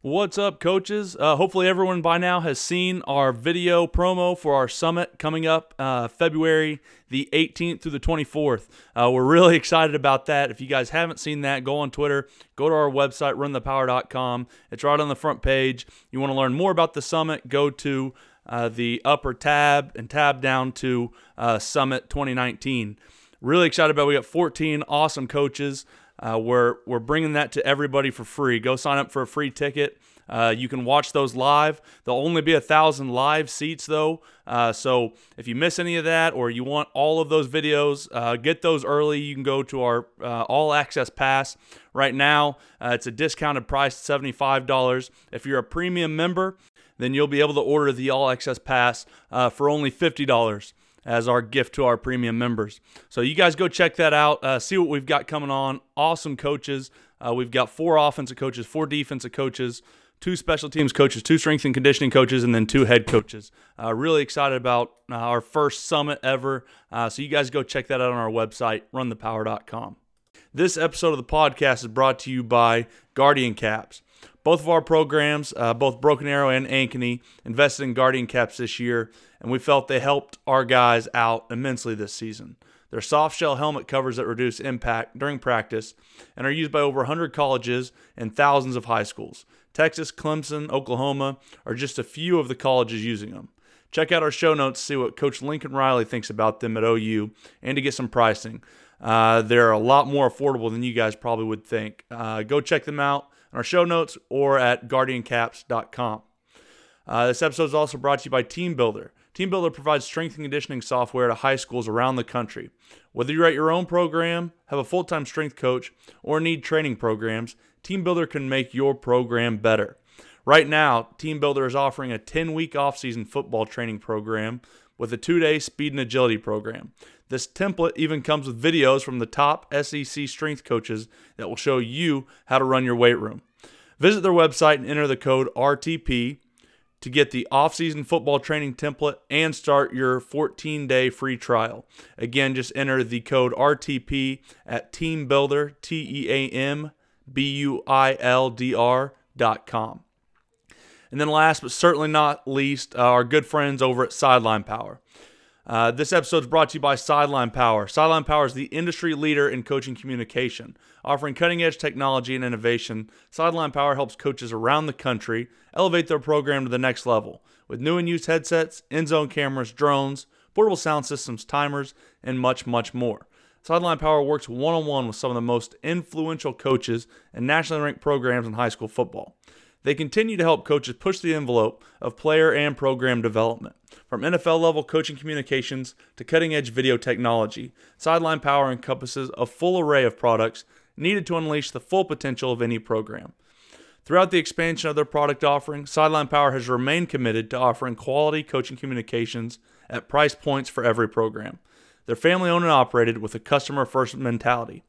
What's up, coaches? Uh, hopefully, everyone by now has seen our video promo for our summit coming up uh, February the 18th through the 24th. Uh, we're really excited about that. If you guys haven't seen that, go on Twitter, go to our website, runthepower.com. It's right on the front page. You want to learn more about the summit, go to uh, the upper tab and tab down to uh, Summit 2019. Really excited about. It. We got 14 awesome coaches. Uh, we're we're bringing that to everybody for free. Go sign up for a free ticket. Uh, you can watch those live. There'll only be a thousand live seats though. Uh, so if you miss any of that or you want all of those videos, uh, get those early. You can go to our uh, all access pass. Right now, uh, it's a discounted price, $75. If you're a premium member, then you'll be able to order the all access pass for only $50 as our gift to our premium members. So you guys go check that out. Uh, see what we've got coming on. Awesome coaches. Uh, we've got four offensive coaches, four defensive coaches, two special teams coaches, two strength and conditioning coaches, and then two head coaches. Uh, really excited about uh, our first summit ever. Uh, so you guys go check that out on our website, runthepower.com. This episode of the podcast is brought to you by Guardian Caps. Both of our programs, uh, both Broken Arrow and Ankeny, invested in Guardian Caps this year, and we felt they helped our guys out immensely this season. They're soft shell helmet covers that reduce impact during practice and are used by over 100 colleges and thousands of high schools. Texas, Clemson, Oklahoma are just a few of the colleges using them. Check out our show notes to see what Coach Lincoln Riley thinks about them at OU and to get some pricing. Uh, they're a lot more affordable than you guys probably would think. Uh, go check them out our show notes or at guardiancaps.com. Uh, this episode is also brought to you by Team Builder. Team Builder provides strength and conditioning software to high schools around the country. Whether you're at your own program, have a full time strength coach, or need training programs, Team Builder can make your program better. Right now, Team Builder is offering a 10 week off-season football training program with a two day speed and agility program. This template even comes with videos from the top SEC strength coaches that will show you how to run your weight room. Visit their website and enter the code RTP to get the off-season football training template and start your 14-day free trial. Again, just enter the code RTP at teambuilder T E A M B U I L D R dot com. And then last but certainly not least, uh, our good friends over at Sideline Power. Uh, this episode is brought to you by Sideline Power. Sideline Power is the industry leader in coaching communication. Offering cutting edge technology and innovation, Sideline Power helps coaches around the country elevate their program to the next level with new and used headsets, in zone cameras, drones, portable sound systems, timers, and much, much more. Sideline Power works one on one with some of the most influential coaches and nationally ranked programs in high school football. They continue to help coaches push the envelope of player and program development. From NFL level coaching communications to cutting edge video technology, Sideline Power encompasses a full array of products needed to unleash the full potential of any program. Throughout the expansion of their product offering, Sideline Power has remained committed to offering quality coaching communications at price points for every program. They're family owned and operated with a customer first mentality.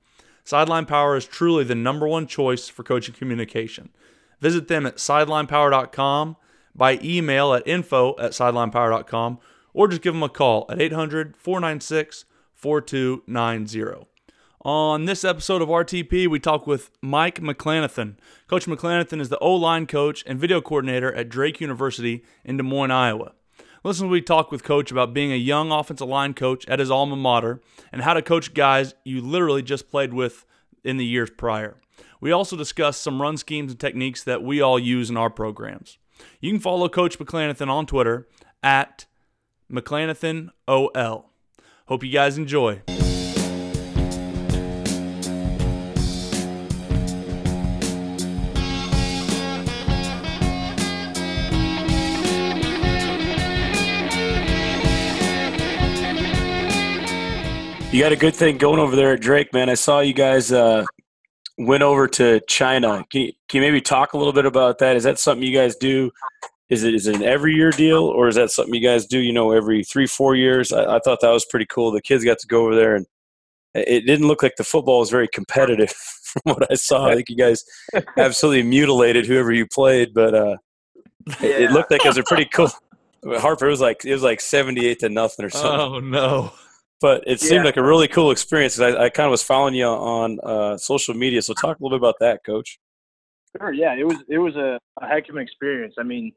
Sideline Power is truly the number one choice for coaching communication. Visit them at sidelinepower.com, by email at info at sidelinepower.com, or just give them a call at 800 496 4290. On this episode of RTP, we talk with Mike McClanathan. Coach McClanathan is the O line coach and video coordinator at Drake University in Des Moines, Iowa. Listen we talk with Coach about being a young offensive line coach at his alma mater and how to coach guys you literally just played with in the years prior. We also discuss some run schemes and techniques that we all use in our programs. You can follow Coach McClanathan on Twitter at McClanathanOL. Hope you guys enjoy. You got a good thing going over there at Drake, man. I saw you guys uh, went over to China. Can you, can you maybe talk a little bit about that? Is that something you guys do? Is it is it an every year deal, or is that something you guys do? You know, every three four years. I, I thought that was pretty cool. The kids got to go over there, and it didn't look like the football was very competitive from what I saw. I think you guys absolutely mutilated whoever you played, but uh, yeah. it, it looked like it was a pretty cool. Hartford was like it was like seventy eight to nothing or something. Oh no! But it seemed yeah. like a really cool experience. I, I kind of was following you on uh, social media. So talk a little bit about that, Coach. Sure. Yeah, it was it was a, a heck of an experience. I mean,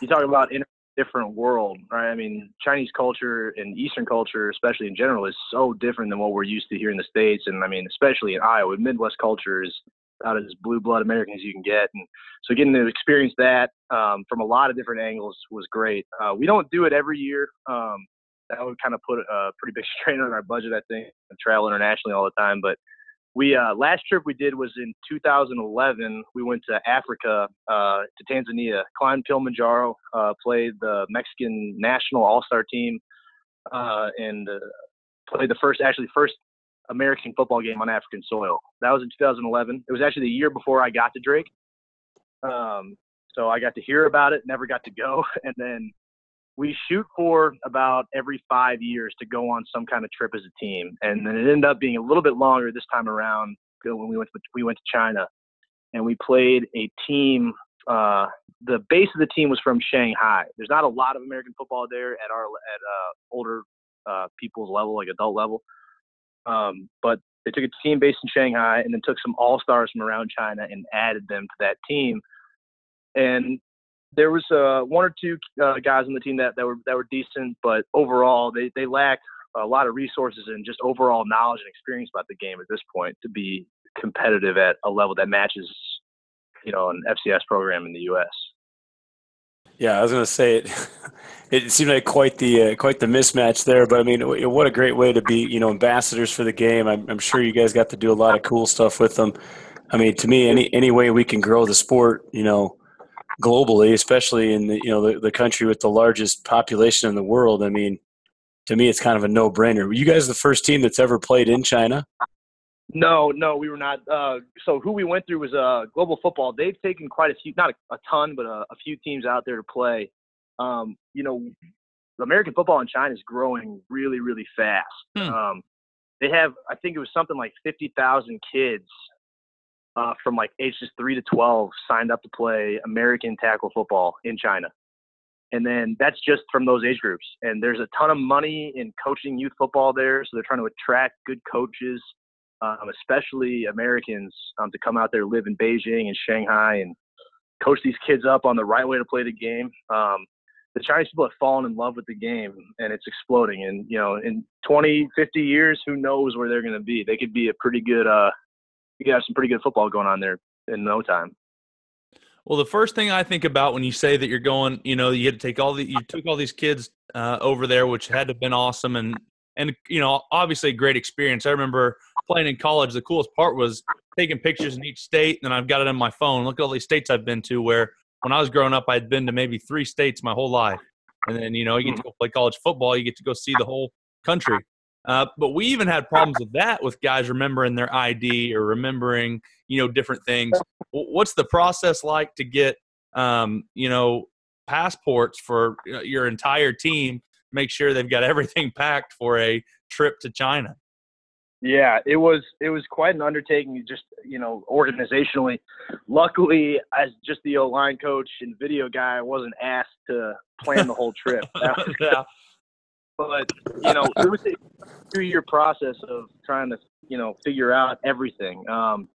you talk about in a different world, right? I mean, Chinese culture and Eastern culture, especially in general, is so different than what we're used to here in the states. And I mean, especially in Iowa, Midwest culture is about as blue blood American as you can get. And so getting to experience that um, from a lot of different angles was great. Uh, we don't do it every year. Um, that would kind of put a pretty big strain on our budget, I think, and travel internationally all the time. But we uh, last trip we did was in 2011. We went to Africa, uh, to Tanzania, climbed Kilimanjaro, uh, played the Mexican national all-star team, uh, and uh, played the first actually first American football game on African soil. That was in 2011. It was actually the year before I got to Drake. Um, so I got to hear about it, never got to go, and then we shoot for about every five years to go on some kind of trip as a team, and then it ended up being a little bit longer this time around when we went to, we went to China, and we played a team. Uh, the base of the team was from Shanghai. There's not a lot of American football there at our at uh, older uh, people's level, like adult level. Um, but they took a team based in Shanghai and then took some all stars from around China and added them to that team. And there was uh, one or two uh, guys on the team that, that were that were decent, but overall they they lacked a lot of resources and just overall knowledge and experience about the game at this point to be competitive at a level that matches, you know, an FCS program in the U.S. Yeah, I was going to say it. It seemed like quite the uh, quite the mismatch there, but I mean, what a great way to be, you know, ambassadors for the game. I'm, I'm sure you guys got to do a lot of cool stuff with them. I mean, to me, any any way we can grow the sport, you know, globally, especially in the you know the, the country with the largest population in the world. I mean, to me, it's kind of a no brainer. Were you guys the first team that's ever played in China? No, no, we were not. Uh, so who we went through was uh, Global Football. They've taken quite a few, not a, a ton, but a, a, few teams out there to play. Um, you know, American football in China is growing really, really fast. Hmm. Um, they have, I think it was something like 50,000 kids uh, from like ages three to 12 signed up to play American tackle football in China. And then that's just from those age groups. And there's a ton of money in coaching youth football there. So they're trying to attract good coaches, um, especially Americans, um, to come out there, live in Beijing and Shanghai and coach these kids up on the right way to play the game. Um, the Chinese people have fallen in love with the game and it's exploding. And, you know, in 20, 50 years, who knows where they're going to be? They could be a pretty good, uh, you have some pretty good football going on there in no time. Well, the first thing I think about when you say that you're going, you know, you had to take all the, you took all these kids uh, over there, which had to have been awesome, and and you know, obviously a great experience. I remember playing in college. The coolest part was taking pictures in each state, and I've got it on my phone. Look at all these states I've been to. Where when I was growing up, I'd been to maybe three states my whole life, and then you know, you get to go play college football. You get to go see the whole country. Uh, but we even had problems with that with guys remembering their ID or remembering, you know, different things. What's the process like to get, um, you know, passports for uh, your entire team? Make sure they've got everything packed for a trip to China. Yeah, it was it was quite an undertaking, just you know, organizationally. Luckily, as just the O line coach and video guy, I wasn't asked to plan the whole trip. yeah but you know it was a two-year process of trying to you know figure out everything. Um,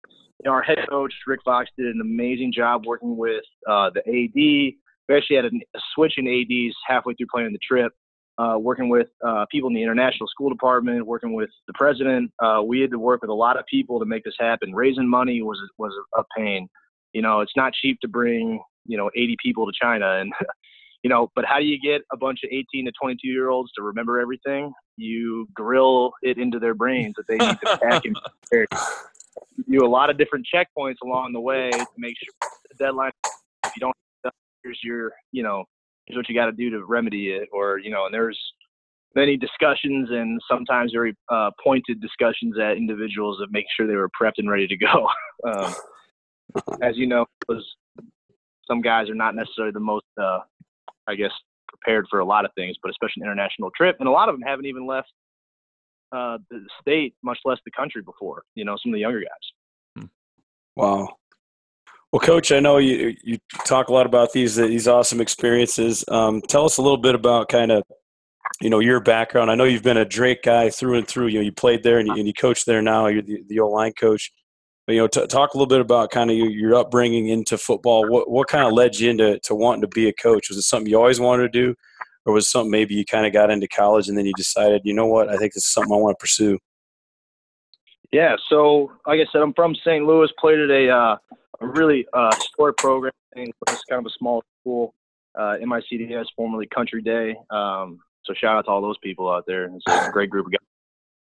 you know, our head coach Rick Fox did an amazing job working with uh, the AD. We actually had a, switch in ads halfway through planning the trip. Uh, working with uh, people in the international school department, working with the president. Uh, we had to work with a lot of people to make this happen. Raising money was was a pain. You know, it's not cheap to bring you know 80 people to China, and you know, but how do you get a bunch of 18 to 22 year olds to remember everything? You grill it into their brains that they need to pack and You do a lot of different checkpoints along the way to make sure the deadline. If you don't, here's your, you know, here's what you got to do to remedy it, or you know, and there's many discussions and sometimes very uh, pointed discussions at individuals of making sure they were prepped and ready to go. Um, as you know, was some guys are not necessarily the most uh, I guess, prepared for a lot of things, but especially an international trip. And a lot of them haven't even left uh, the state, much less the country before. You know, some of the younger guys. Hmm. Wow. Well, Coach, I know you you talk a lot about these these awesome experiences. Um, tell us a little bit about kind of you know your background. I know you've been a Drake guy through and through. You know, you played there and you, and you coach there now. You're the, the O line coach. You know, t- talk a little bit about kind of your, your upbringing into football. What what kind of led you into to wanting to be a coach? Was it something you always wanted to do, or was it something maybe you kind of got into college and then you decided, you know what, I think this is something I want to pursue? Yeah, so like I said, I'm from St. Louis. Played at a, uh, a really uh, sport program. It's kind of a small school, uh, MICDS, formerly Country Day. Um, so shout out to all those people out there. It's a great group of guys.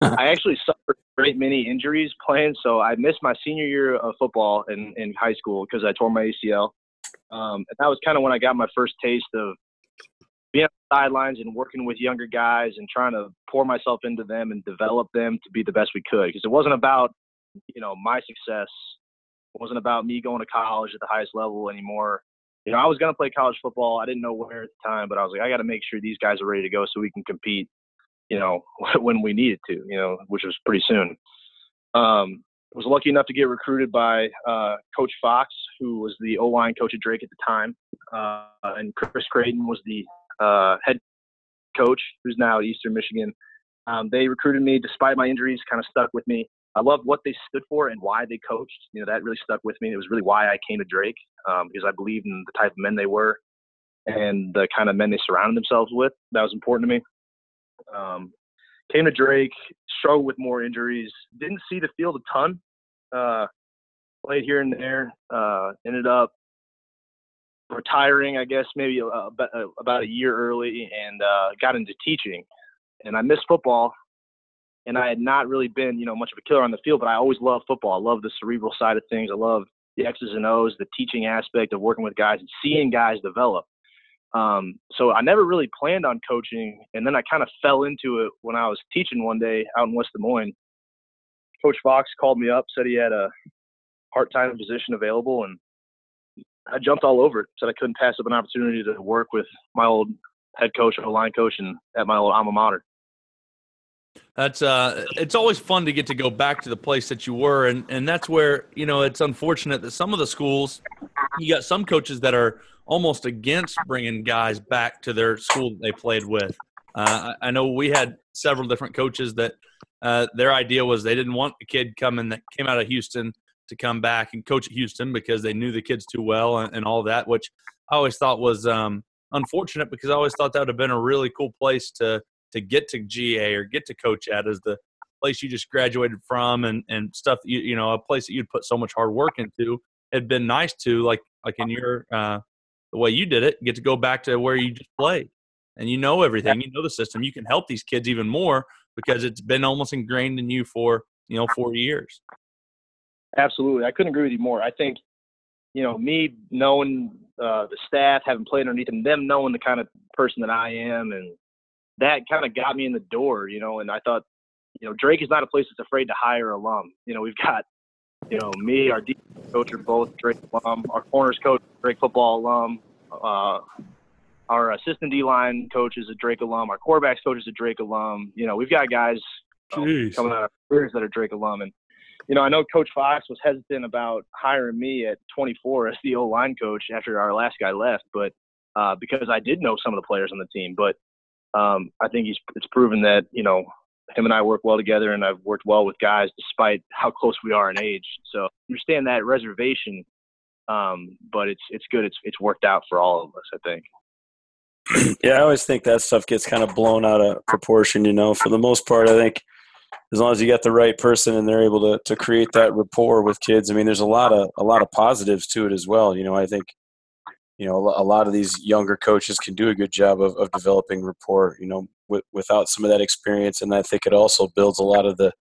I actually suffered great many injuries playing, so I missed my senior year of football in, in high school because I tore my ACL. Um, and that was kind of when I got my first taste of being on the sidelines and working with younger guys and trying to pour myself into them and develop them to be the best we could. Because it wasn't about, you know, my success. It wasn't about me going to college at the highest level anymore. You know, I was going to play college football. I didn't know where at the time, but I was like, I got to make sure these guys are ready to go so we can compete, you know, when we needed to, you know, which was pretty soon. Um, was lucky enough to get recruited by uh, Coach Fox, who was the O line coach at Drake at the time, uh, and Chris Creighton was the uh, head coach, who's now at Eastern Michigan. Um, they recruited me despite my injuries, kind of stuck with me. I loved what they stood for and why they coached. You know, that really stuck with me. It was really why I came to Drake um, because I believed in the type of men they were and the kind of men they surrounded themselves with. That was important to me. Um, came to Drake, struggled with more injuries, didn't see the field a ton. Uh, played here and there. Uh, ended up retiring, I guess, maybe about a year early, and uh, got into teaching. And I missed football, and I had not really been, you know, much of a killer on the field, but I always loved football. I love the cerebral side of things. I love the X's and O's, the teaching aspect of working with guys and seeing guys develop. Um, so I never really planned on coaching, and then I kind of fell into it when I was teaching one day out in West Des Moines. Coach Fox called me up, said he had a part-time position available, and I jumped all over it. Said I couldn't pass up an opportunity to work with my old head coach, or line coach, and at my old alma mater. That's uh, it's always fun to get to go back to the place that you were, and and that's where you know it's unfortunate that some of the schools, you got some coaches that are almost against bringing guys back to their school that they played with. Uh, I, I know we had several different coaches that uh, their idea was they didn't want a kid coming that came out of Houston to come back and coach at Houston because they knew the kids too well and, and all that, which I always thought was um, unfortunate because I always thought that would have been a really cool place to to get to GA or get to coach at as the place you just graduated from and and stuff you you know a place that you'd put so much hard work into. It'd been nice to like like in your uh, the way you did it, get to go back to where you just played and you know everything, you know the system. You can help these kids even more because it's been almost ingrained in you for you know four years. Absolutely, I couldn't agree with you more. I think, you know, me knowing uh, the staff, having played underneath them, them knowing the kind of person that I am, and that kind of got me in the door. You know, and I thought, you know, Drake is not a place that's afraid to hire alum. You know, we've got, you know, me, our defense coach are both Drake alum, our corners coach, Drake football alum. Uh, our assistant D line coach is a Drake alum. Our quarterbacks coach is a Drake alum. You know, we've got guys um, coming out of careers that are Drake alum, and you know, I know Coach Fox was hesitant about hiring me at 24 as the O line coach after our last guy left, but uh, because I did know some of the players on the team. But um, I think he's it's proven that you know him and I work well together, and I've worked well with guys despite how close we are in age. So understand that reservation, um, but it's it's good. It's it's worked out for all of us, I think. Yeah, I always think that stuff gets kind of blown out of proportion. You know, for the most part, I think as long as you get the right person and they're able to to create that rapport with kids. I mean, there's a lot of a lot of positives to it as well. You know, I think you know a lot of these younger coaches can do a good job of, of developing rapport. You know, with, without some of that experience, and I think it also builds a lot of the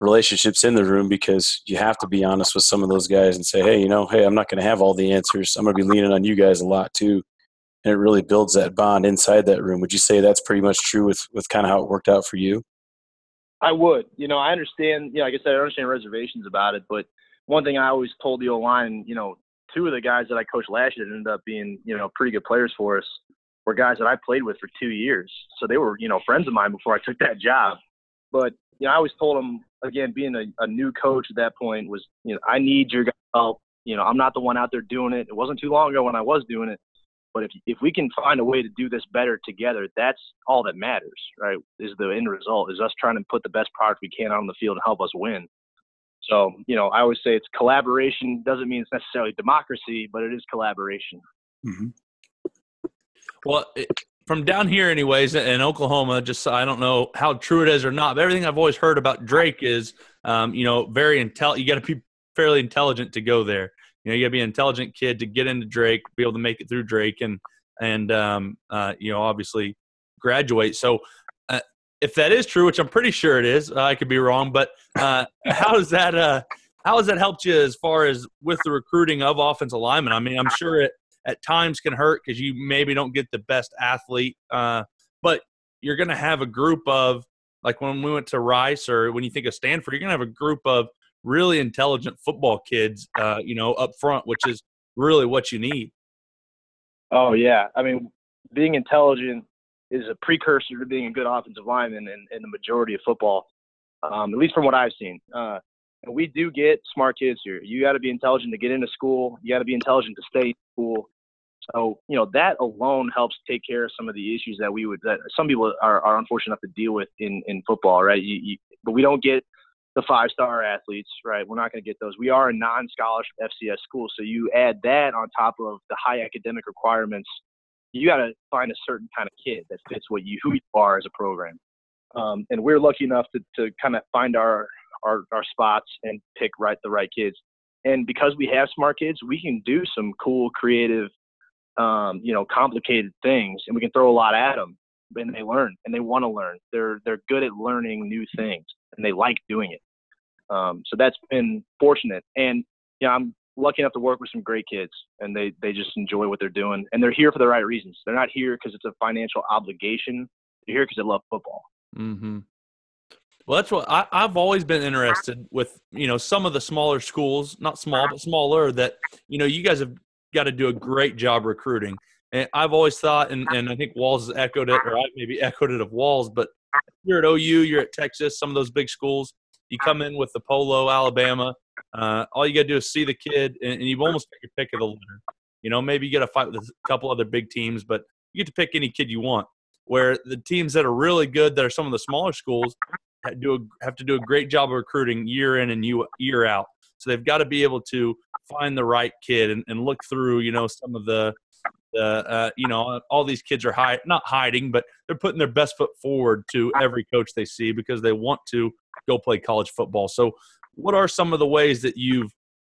relationships in the room because you have to be honest with some of those guys and say, hey, you know, hey, I'm not going to have all the answers. I'm going to be leaning on you guys a lot too. And it really builds that bond inside that room. Would you say that's pretty much true with, with kind of how it worked out for you? I would. You know, I understand. You know, like I said, I understand reservations about it, but one thing I always told the O line, you know, two of the guys that I coached last year that ended up being, you know, pretty good players for us were guys that I played with for two years. So they were, you know, friends of mine before I took that job. But you know, I always told them again, being a, a new coach at that point was, you know, I need your help. You know, I'm not the one out there doing it. It wasn't too long ago when I was doing it. But if if we can find a way to do this better together, that's all that matters, right? Is the end result is us trying to put the best product we can out on the field and help us win. So, you know, I always say it's collaboration. Doesn't mean it's necessarily democracy, but it is collaboration. Mm-hmm. Well, it, from down here, anyways, in Oklahoma, just I don't know how true it is or not, but everything I've always heard about Drake is, um, you know, very intel. You got to be fairly intelligent to go there. You know, you got to be an intelligent kid to get into Drake, be able to make it through Drake, and and um, uh, you know, obviously graduate. So, if that is true, which I'm pretty sure it is, I could be wrong, but uh, how does that uh, how has that helped you as far as with the recruiting of offensive linemen? I mean, I'm sure it at times can hurt because you maybe don't get the best athlete, uh, but you're going to have a group of like when we went to Rice or when you think of Stanford, you're going to have a group of really intelligent football kids, uh, you know, up front, which is really what you need. Oh yeah, I mean, being intelligent is a precursor to being a good offensive lineman in, in the majority of football, um, at least from what I've seen. Uh, and we do get smart kids here. You got to be intelligent to get into school. You got to be intelligent to stay in school. So you know that alone helps take care of some of the issues that we would that some people are, are unfortunate enough to deal with in in football, right? You, you, but we don't get the five star athletes, right? We're not going to get those. We are a non scholarship FCS school, so you add that on top of the high academic requirements. You got to find a certain kind of kid that fits what you who you are as a program. Um, and we're lucky enough to, to kind of find our, our our spots and pick right the right kids. And because we have smart kids, we can do some cool, creative um, you know, complicated things, and we can throw a lot at them, and they learn and they want to learn. They're they're good at learning new things, and they like doing it. Um, so that's been fortunate, and yeah, I'm lucky enough to work with some great kids, and they they just enjoy what they're doing, and they're here for the right reasons. They're not here because it's a financial obligation. They're here because they love football. Mm-hmm. Well, that's what I, have always been interested with. You know, some of the smaller schools, not small but smaller, that you know you guys have got to do a great job recruiting. And I've always thought, and, and I think Walls has echoed it, or I maybe echoed it of Walls, but you're at OU, you're at Texas, some of those big schools. You come in with the Polo, Alabama. Uh, all you got to do is see the kid, and, and you've almost got your pick of the litter. You know, maybe you get a fight with a couple other big teams, but you get to pick any kid you want. Where the teams that are really good, that are some of the smaller schools, have, do a, have to do a great job of recruiting year in and year out. So they've got to be able to find the right kid and, and look through, you know, some of the, the uh, you know, all these kids are hide, not hiding, but they're putting their best foot forward to every coach they see because they want to go play college football. So, what are some of the ways that you've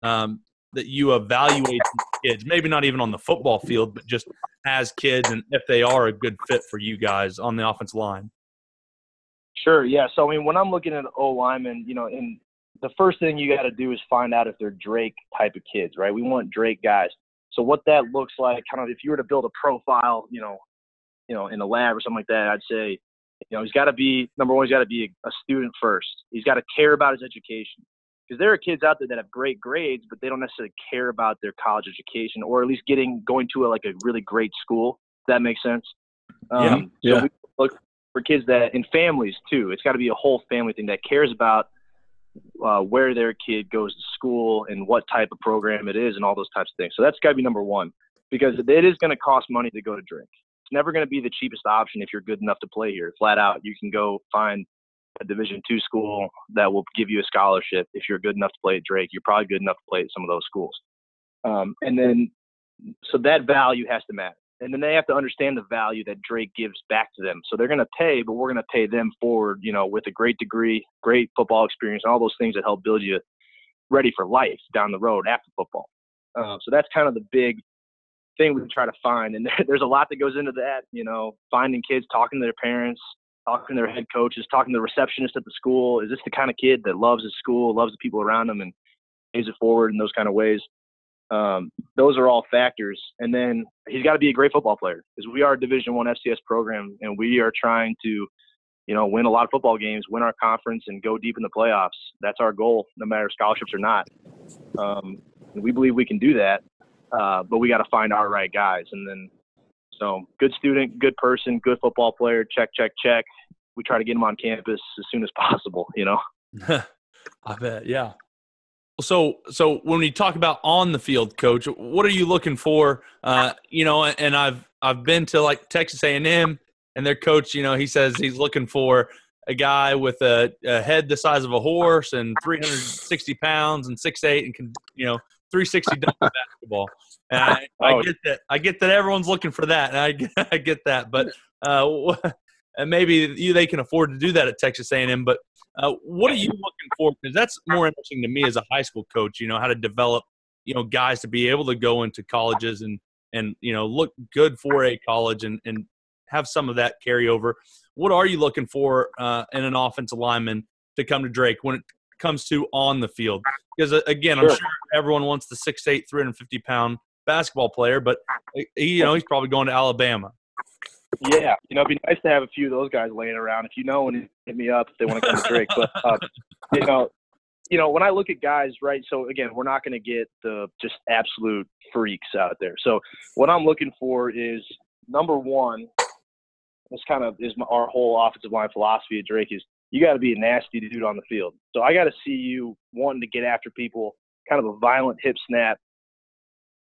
um, that you evaluate kids? Maybe not even on the football field, but just as kids, and if they are a good fit for you guys on the offense line. Sure. Yeah. So I mean, when I'm looking at O linemen, you know, in the first thing you got to do is find out if they're Drake type of kids, right? We want Drake guys. So what that looks like, kind of, if you were to build a profile, you know, you know, in a lab or something like that, I'd say, you know, he's got to be number one. He's got to be a, student first. He's got to care about his education because there are kids out there that have great grades, but they don't necessarily care about their college education or at least getting going to a, like a really great school. That makes sense. Um, yeah. So we look for kids that in families too. It's got to be a whole family thing that cares about uh, where their kid goes to school and what type of program it is and all those types of things. So that's got to be number one because it is going to cost money to go to Drake. Never going to be the cheapest option if you're good enough to play here. Flat out, you can go find a Division two school that will give you a scholarship. If you're good enough to play at Drake, you're probably good enough to play at some of those schools. Um, and then, so that value has to matter and then they have to understand the value that Drake gives back to them. So they're going to pay, but we're going to pay them forward, you know, with a great degree, great football experience, and all those things that help build you ready for life down the road after football. Uh, so that's kind of the big thing we try to find, and there's a lot that goes into that. You know, finding kids, talking to their parents, talking to their head coaches, talking to the receptionist at the school. Is this the kind of kid that loves his school, loves the people around him, and pays it forward in those kind of ways? Um, those are all factors. And then he's got to be a great football player because we are a Division One FCS program, and we are trying to, you know, win a lot of football games, win our conference, and go deep in the playoffs. That's our goal, no matter scholarships or not. Um, we believe we can do that, uh, but we got to find our right guys. And then, so good student, good person, good football player. Check, check, check. We try to get him on campus as soon as possible. You know. I bet. Yeah. So, so when we talk about on the field, coach, what are you looking for? Uh, you know, and I've I've been to like Texas A&M, and their coach, you know, he says he's looking for a guy with a, a head the size of a horse and 360 pounds and six eight and can you know 360 dunk basketball. And I, I, oh. get that. I get that everyone's looking for that, and I get, I get that. But uh, and maybe you, they can afford to do that at Texas A&M. But uh, what are you looking for? Because that's more interesting to me as a high school coach. You know how to develop you know guys to be able to go into colleges and and you know look good for a college and and have some of that carryover. What are you looking for uh, in an offensive lineman to come to Drake when it comes to on the field? Because uh, again. I'm sure everyone wants the 6'8", 350 pound basketball player, but uh, he, you know he's probably going to Alabama. Yeah, you know, it'd be nice to have a few of those guys laying around. If you know, and hit me up if they want to come to Drake. But uh, you know, you know, when I look at guys, right? So again, we're not going to get the just absolute freaks out there. So what I'm looking for is number one. This kind of is my, our whole offensive line philosophy at Drake is you got to be a nasty dude on the field. So I got to see you wanting to get after people, kind of a violent hip snap,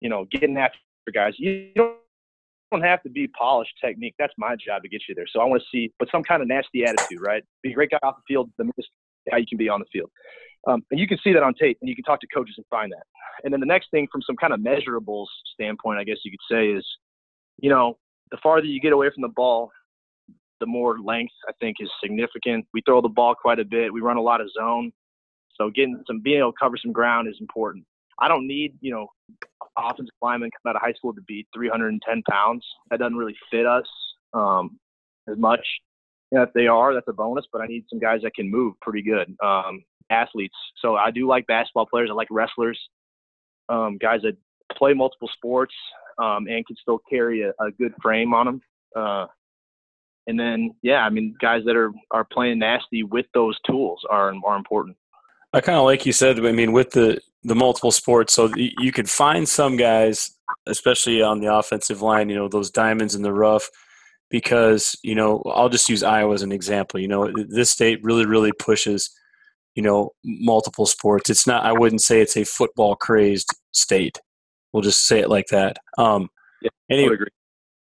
you know, getting after guys. You don't have to be polished technique. That's my job to get you there. So I want to see, but some kind of nasty attitude, right? Be a great guy off the field. The most how you can be on the field. Um, and you can see that on tape, and you can talk to coaches and find that. And then the next thing, from some kind of measurables standpoint, I guess you could say is, you know, the farther you get away from the ball, the more length I think is significant. We throw the ball quite a bit. We run a lot of zone, so getting some being able to cover some ground is important. I don't need you know offensive linemen come out of high school to be 310 pounds. That doesn't really fit us um, as much. Know, if they are, that's a bonus. But I need some guys that can move pretty good. Um, athletes. So I do like basketball players. I like wrestlers, um, guys that play multiple sports um, and can still carry a, a good frame on them. Uh, and then, yeah, I mean, guys that are are playing nasty with those tools are are important. I kind of like you said. I mean, with the the multiple sports, so you could find some guys, especially on the offensive line. You know, those diamonds in the rough. Because you know, I'll just use Iowa as an example. You know, this state really, really pushes you know multiple sports. It's not. I wouldn't say it's a football crazed state. We'll just say it like that. Um, yeah, anyway,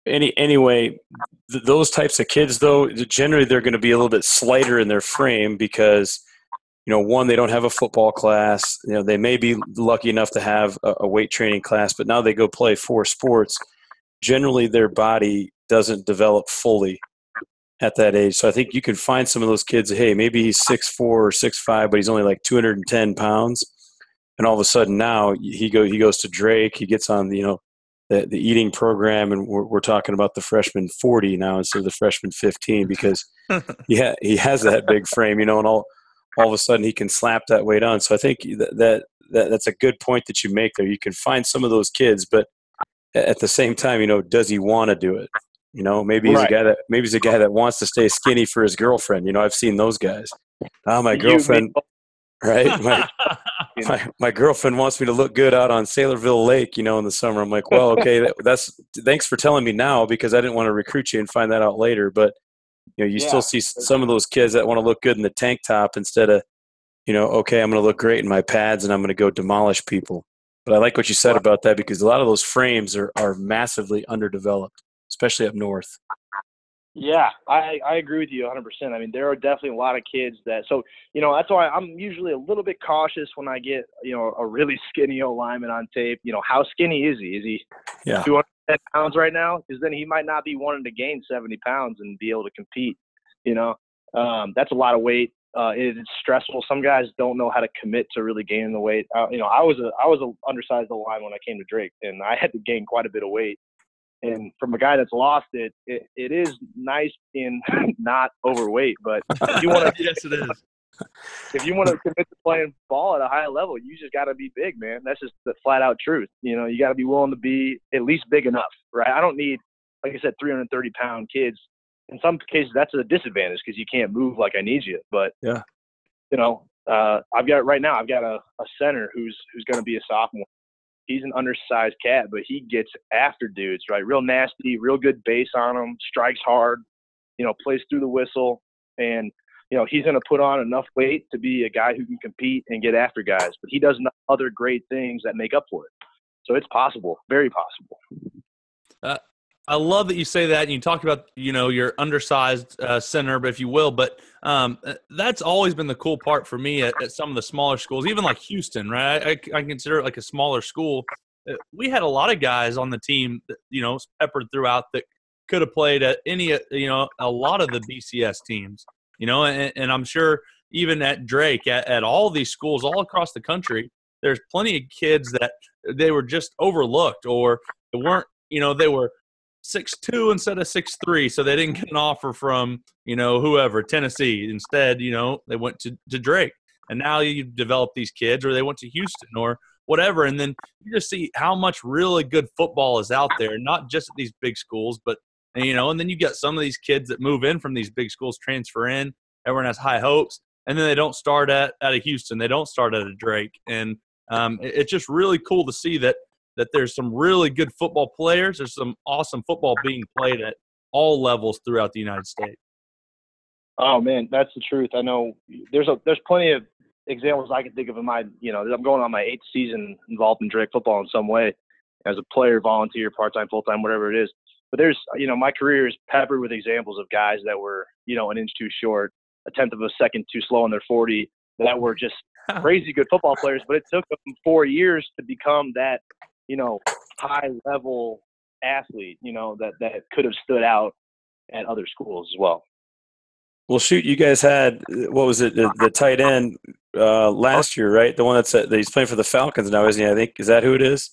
any anyway, th- those types of kids though, generally they're going to be a little bit slighter in their frame because you know one they don't have a football class. You know they may be lucky enough to have a, a weight training class, but now they go play four sports. Generally, their body doesn't develop fully at that age. So I think you can find some of those kids. Hey, maybe he's six four or six five, but he's only like two hundred and ten pounds, and all of a sudden now he go he goes to Drake. He gets on you know the, the eating program, and we're, we're talking about the freshman forty now instead of the freshman fifteen because yeah he, he has that big frame, you know, and all all of a sudden he can slap that weight on. So I think that, that, that that's a good point that you make there. You can find some of those kids, but at the same time, you know, does he want to do it? You know, maybe he's right. a guy that maybe he's a guy that wants to stay skinny for his girlfriend. You know, I've seen those guys. Oh, my girlfriend, right? My, my, my girlfriend wants me to look good out on Saylorville Lake. You know, in the summer. I'm like, well, okay, that, that's thanks for telling me now because I didn't want to recruit you and find that out later. But you know, you yeah. still see some of those kids that want to look good in the tank top instead of, you know, okay, I'm going to look great in my pads and I'm going to go demolish people. But I like what you said about that because a lot of those frames are, are massively underdeveloped especially up north. Yeah, I, I agree with you 100%. I mean, there are definitely a lot of kids that, so, you know, that's why I'm usually a little bit cautious when I get, you know, a really skinny old lineman on tape. You know, how skinny is he? Is he yeah. 210 pounds right now? Because then he might not be wanting to gain 70 pounds and be able to compete. You know, um, that's a lot of weight. Uh, it, it's stressful. Some guys don't know how to commit to really gaining the weight. Uh, you know, I was a I was a undersized line when I came to Drake, and I had to gain quite a bit of weight and from a guy that's lost it, it, it is nice being not overweight. But if you want to, yes, it is. If you want to commit to playing ball at a high level, you just got to be big, man. That's just the flat out truth. You know, you got to be willing to be at least big enough, right? I don't need, like I said, 330 pound kids. In some cases, that's a disadvantage because you can't move like I need you. But yeah, you know, uh, I've got right now. I've got a, a center who's who's going to be a sophomore he's an undersized cat, but he gets after dudes, right? Real nasty, real good base on him, strikes hard, you know, plays through the whistle. And, you know, he's going to put on enough weight to be a guy who can compete and get after guys, but he does other great things that make up for it. So it's possible, very possible. Uh, I love that you say that. And you talk about you know your undersized uh, center, but if you will, but um, uh, that's always been the cool part for me at, at some of the smaller schools, even like Houston, right? I, I consider it like a smaller school. Uh, we had a lot of guys on the team, that, you know, peppered throughout that could have played at any, uh, you know, a lot of the BCS teams, you know, and, and I'm sure even at Drake, at, at all these schools all across the country, there's plenty of kids that they were just overlooked or weren't, you know, they were six two instead of six three, so they didn't get an offer from you know whoever Tennessee. Instead, you know they went to, to Drake, and now you develop these kids, or they went to Houston or whatever, and then you just see how much really good football is out there, not just at these big schools, but you know, and then you get some of these kids that move in from these big schools, transfer in. Everyone has high hopes, and then they don't start at at a Houston, they don't start at a Drake, and um, it, it's just really cool to see that that there's some really good football players. There's some awesome football being played at all levels throughout the United States. Oh man, that's the truth. I know there's a there's plenty of examples I can think of in my you know I'm going on my eighth season involved in Drake football in some way as a player, volunteer, part time, full time, whatever it is. But there's you know my career is peppered with examples of guys that were you know an inch too short, a tenth of a second too slow on their 40, that were just crazy good football players. But it took them four years to become that you know, high level athlete, you know, that, that could have stood out at other schools as well. Well, shoot, you guys had what was it, the, the tight end uh, last year, right? The one that's at, that he's playing for the Falcons now, isn't he? I think is that who it is?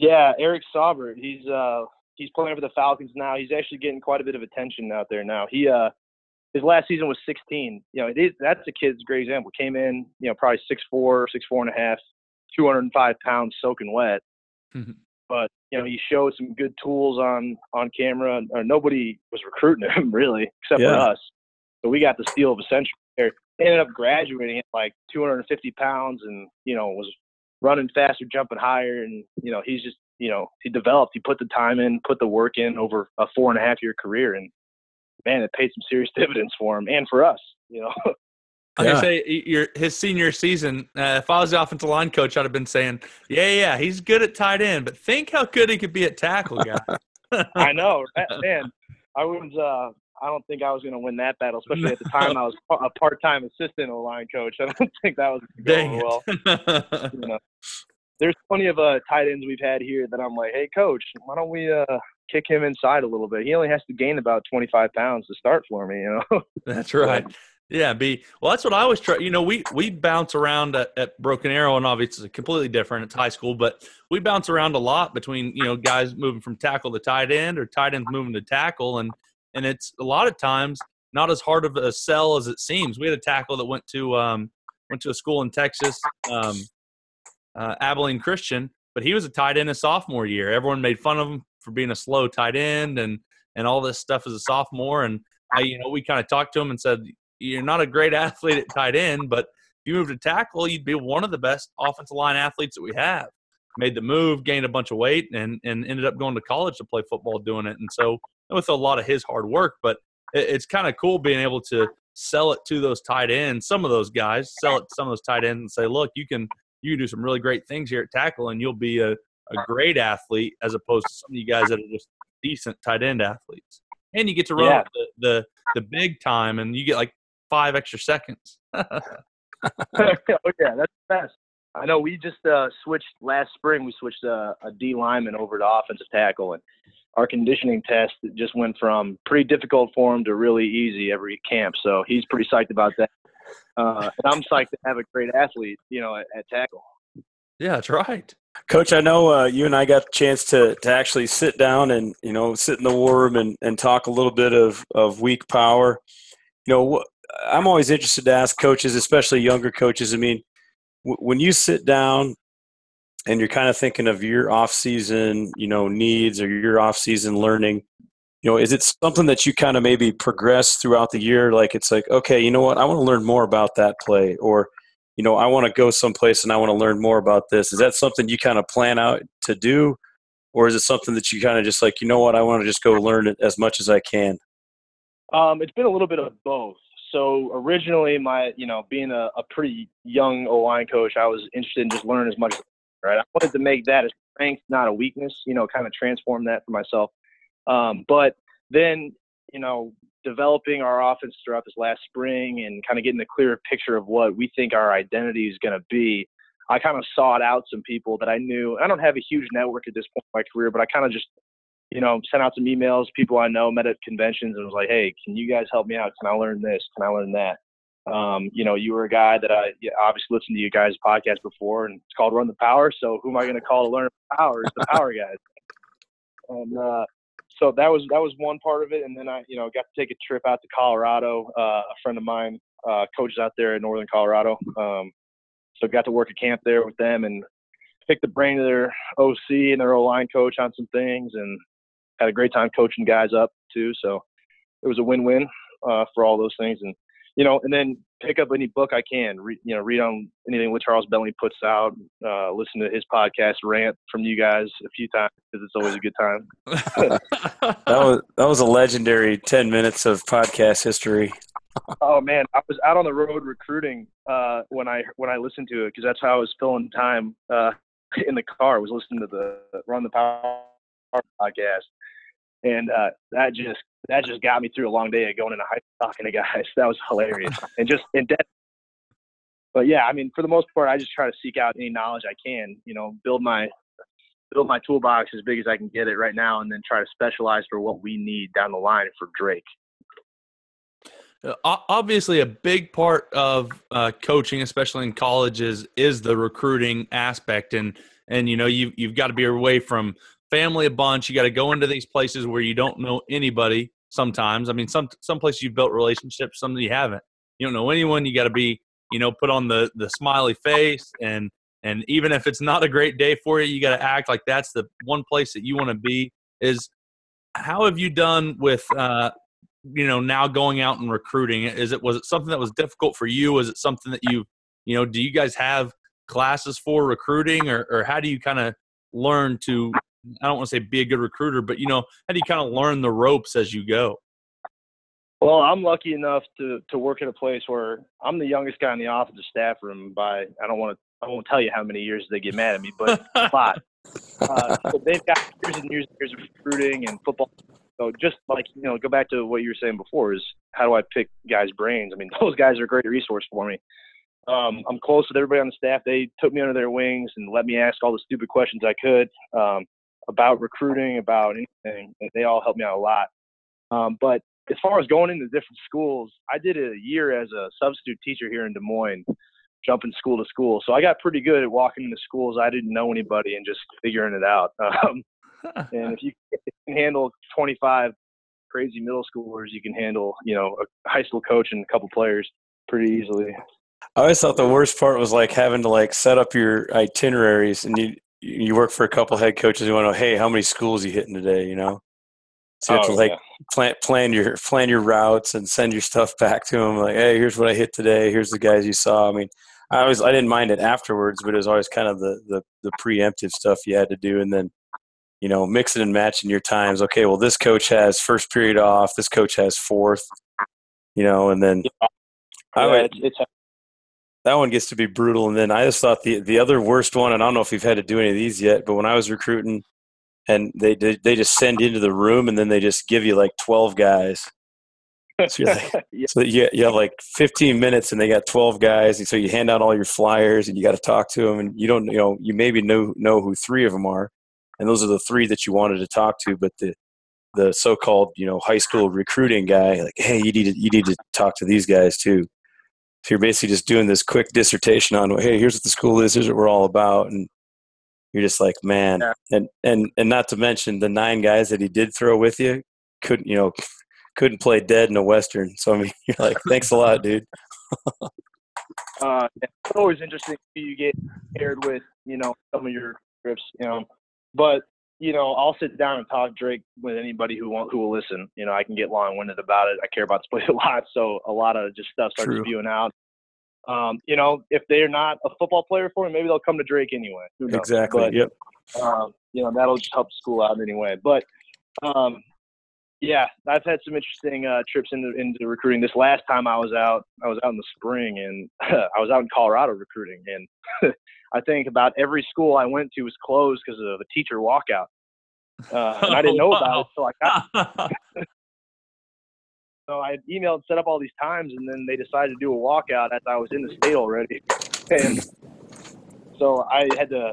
Yeah, Eric Saubert. He's uh, he's playing for the Falcons now. He's actually getting quite a bit of attention out there now. He uh, his last season was 16. You know, it, that's a kid's great example. Came in, you know, probably six four, six four and a half, 205 pounds, soaking wet, Mm-hmm. But you know, he showed some good tools on on camera. Or nobody was recruiting him really, except yeah. for us. So we got the steal of a century there. ended up graduating at like 250 pounds, and you know was running faster, jumping higher, and you know he's just you know he developed. He put the time in, put the work in over a four and a half year career, and man, it paid some serious dividends for him and for us. You know, I was yeah. gonna say your his senior season. Uh, if I was the offensive line coach, I'd have been saying, "Yeah, yeah, he's good at tight end, but think how good he could be at tackle, guy." I know, man. I was. Uh, I don't think I was going to win that battle, especially at the time I was a part-time assistant line coach. I don't think that was going well. you know, there's plenty of uh, tight ends we've had here that I'm like, hey, coach, why don't we uh, kick him inside a little bit? He only has to gain about 25 pounds to start for me. You know. That's right. Yeah, be well. That's what I always try. You know, we we bounce around at, at, Broken Arrow, and obviously it's completely different. It's high school, but we bounce around a lot between you know guys moving from tackle to tight end or tight ends moving to tackle, and and it's a lot of times not as hard of a sell as it seems. We had a tackle that went to um, went to a school in Texas, um, uh, Abilene Christian, but he was a tight end a sophomore year. Everyone made fun of him for being a slow tight end and and all this stuff as a sophomore, and I, you know, we kind of talked to him and said, you're not a great athlete at tight end, but if you move to tackle, you'd be one of the best offensive line athletes that we have. Made the move, gained a bunch of weight, and and ended up going to college to play football doing it. And so with a lot of his hard work, but it, it's kind of cool being able to sell it to those tight ends. Some of those guys sell it to some of those tight ends and say, look, you can you can do some really great things here at tackle, and you'll be a, a great athlete as opposed to some of you guys that are just decent tight end athletes. And you get to run yeah. the, the the big time, and you get like five extra seconds. oh yeah, that's the best. I know we just uh, switched last spring. We switched uh, a D lineman over to offensive tackle, and our conditioning test just went from pretty difficult for him to really easy every camp. So he's pretty psyched about that. Uh, and I'm psyched to have a great athlete, you know, at, at tackle. Yeah, that's right. Coach, I know uh, you and I got the chance to, to actually sit down and you know sit in the war room and, and talk a little bit of, of weak power. You know, I'm always interested to ask coaches, especially younger coaches. I mean, w- when you sit down and you're kind of thinking of your off season, you know, needs or your off season learning, you know, is it something that you kind of maybe progress throughout the year? Like it's like, okay, you know what, I want to learn more about that play, or you know, I want to go someplace and I want to learn more about this. Is that something you kind of plan out to do, or is it something that you kind of just like, you know what, I want to just go learn it as much as I can? Um, it's been a little bit of both so originally my you know being a, a pretty young O line coach, I was interested in just learning as much. Right, I wanted to make that a strength, not a weakness. You know, kind of transform that for myself. Um, but then, you know, developing our offense throughout this last spring and kind of getting a clearer picture of what we think our identity is going to be, I kind of sought out some people that I knew. I don't have a huge network at this point in my career, but I kind of just, you know, sent out some emails, people I know, met at conventions, and was like, hey, can you guys help me out? Can I learn this? Can I learn that? Um, you know, you were a guy that I obviously listened to you guys' podcast before, and it's called Run the Power. So who am I going to call to learn power? It's the Power guys. And uh, so that was that was one part of it. And then I, you know, got to take a trip out to Colorado. Uh, a friend of mine uh, coaches out there in northern Colorado. Um, so got to work a camp there with them and pick the brain of their OC and their O line coach on some things, and had a great time coaching guys up too. So it was a win-win uh, for all those things. And you know, and then pick up any book I can. Read, you know, read on anything what Charles Bentley puts out. Uh, listen to his podcast rant from you guys a few times because it's always a good time. that was that was a legendary ten minutes of podcast history. oh man, I was out on the road recruiting uh, when I when I listened to it because that's how I was filling time uh, in the car. I was listening to the Run the Power podcast, and uh, that just that just got me through a long day of going into high talking to guys. That was hilarious and just in depth. But yeah, I mean, for the most part, I just try to seek out any knowledge I can. You know, build my build my toolbox as big as I can get it right now, and then try to specialize for what we need down the line for Drake. Uh, obviously, a big part of uh, coaching, especially in colleges, is the recruiting aspect, and and you know you you've got to be away from family a bunch. You got to go into these places where you don't know anybody. Sometimes, I mean, some some places you've built relationships, some you haven't. You don't know anyone. You got to be, you know, put on the the smiley face, and and even if it's not a great day for you, you got to act like that's the one place that you want to be. Is how have you done with, uh, you know, now going out and recruiting? Is it was it something that was difficult for you? Was it something that you, you know, do you guys have classes for recruiting, or or how do you kind of learn to I don't want to say be a good recruiter, but you know, how do you kind of learn the ropes as you go? Well, I'm lucky enough to to work at a place where I'm the youngest guy in the office the staff room by I don't want to I won't tell you how many years they get mad at me, but a lot. Uh, so they've got years and years and years of recruiting and football. So just like you know, go back to what you were saying before is how do I pick guys' brains? I mean, those guys are a great resource for me. Um, I'm close with everybody on the staff. They took me under their wings and let me ask all the stupid questions I could. Um, about recruiting, about anything. They all helped me out a lot. Um, but as far as going into different schools, I did a year as a substitute teacher here in Des Moines, jumping school to school. So I got pretty good at walking into schools I didn't know anybody and just figuring it out. Um, and if you can handle 25 crazy middle schoolers, you can handle, you know, a high school coach and a couple players pretty easily. I always thought the worst part was like having to like set up your itineraries and you you work for a couple head coaches. You want to know, hey, how many schools you hitting today? You know, so you have oh, to like yeah. plan plan your plan your routes and send your stuff back to them. Like, hey, here's what I hit today. Here's the guys you saw. I mean, I always I didn't mind it afterwards, but it was always kind of the the, the preemptive stuff you had to do, and then you know mixing and matching your times. Okay, well this coach has first period off. This coach has fourth. You know, and then yeah. I would, it's, it's that one gets to be brutal. And then I just thought the the other worst one, and I don't know if you've had to do any of these yet, but when I was recruiting, and they they just send you into the room, and then they just give you like twelve guys. So, like, yeah. so you, you have like 15 minutes and they got 12 guys. And so you hand out all your flyers and you got to talk to them. And you don't, you know, you maybe know, know who three of them are. And those are the three that you wanted to talk to. But the, the so-called, you know, high school recruiting guy, like, Hey, you need to, you need to talk to these guys too. So you're basically just doing this quick dissertation on, hey, here's what the school is, here's what we're all about, and you're just like, man, yeah. and and and not to mention the nine guys that he did throw with you couldn't, you know, couldn't play dead in a western. So I mean, you're like, thanks a lot, dude. uh, it's always interesting you get paired with, you know, some of your trips, you know, but you know, I'll sit down and talk Drake with anybody who want who will listen. You know, I can get long winded about it. I care about this place a lot, so a lot of just stuff starts True. spewing out. Um, you know, if they're not a football player for me, maybe they'll come to Drake anyway. Exactly. But, yep. Um, you know, that'll just help school out anyway. But um, yeah, I've had some interesting uh, trips into into recruiting. This last time I was out, I was out in the spring, and I was out in Colorado recruiting, and I think about every school I went to was closed because of a teacher walkout. Uh, and I didn't know about it until I got. So I emailed, set up all these times, and then they decided to do a walkout as I was in the state already. And so I had to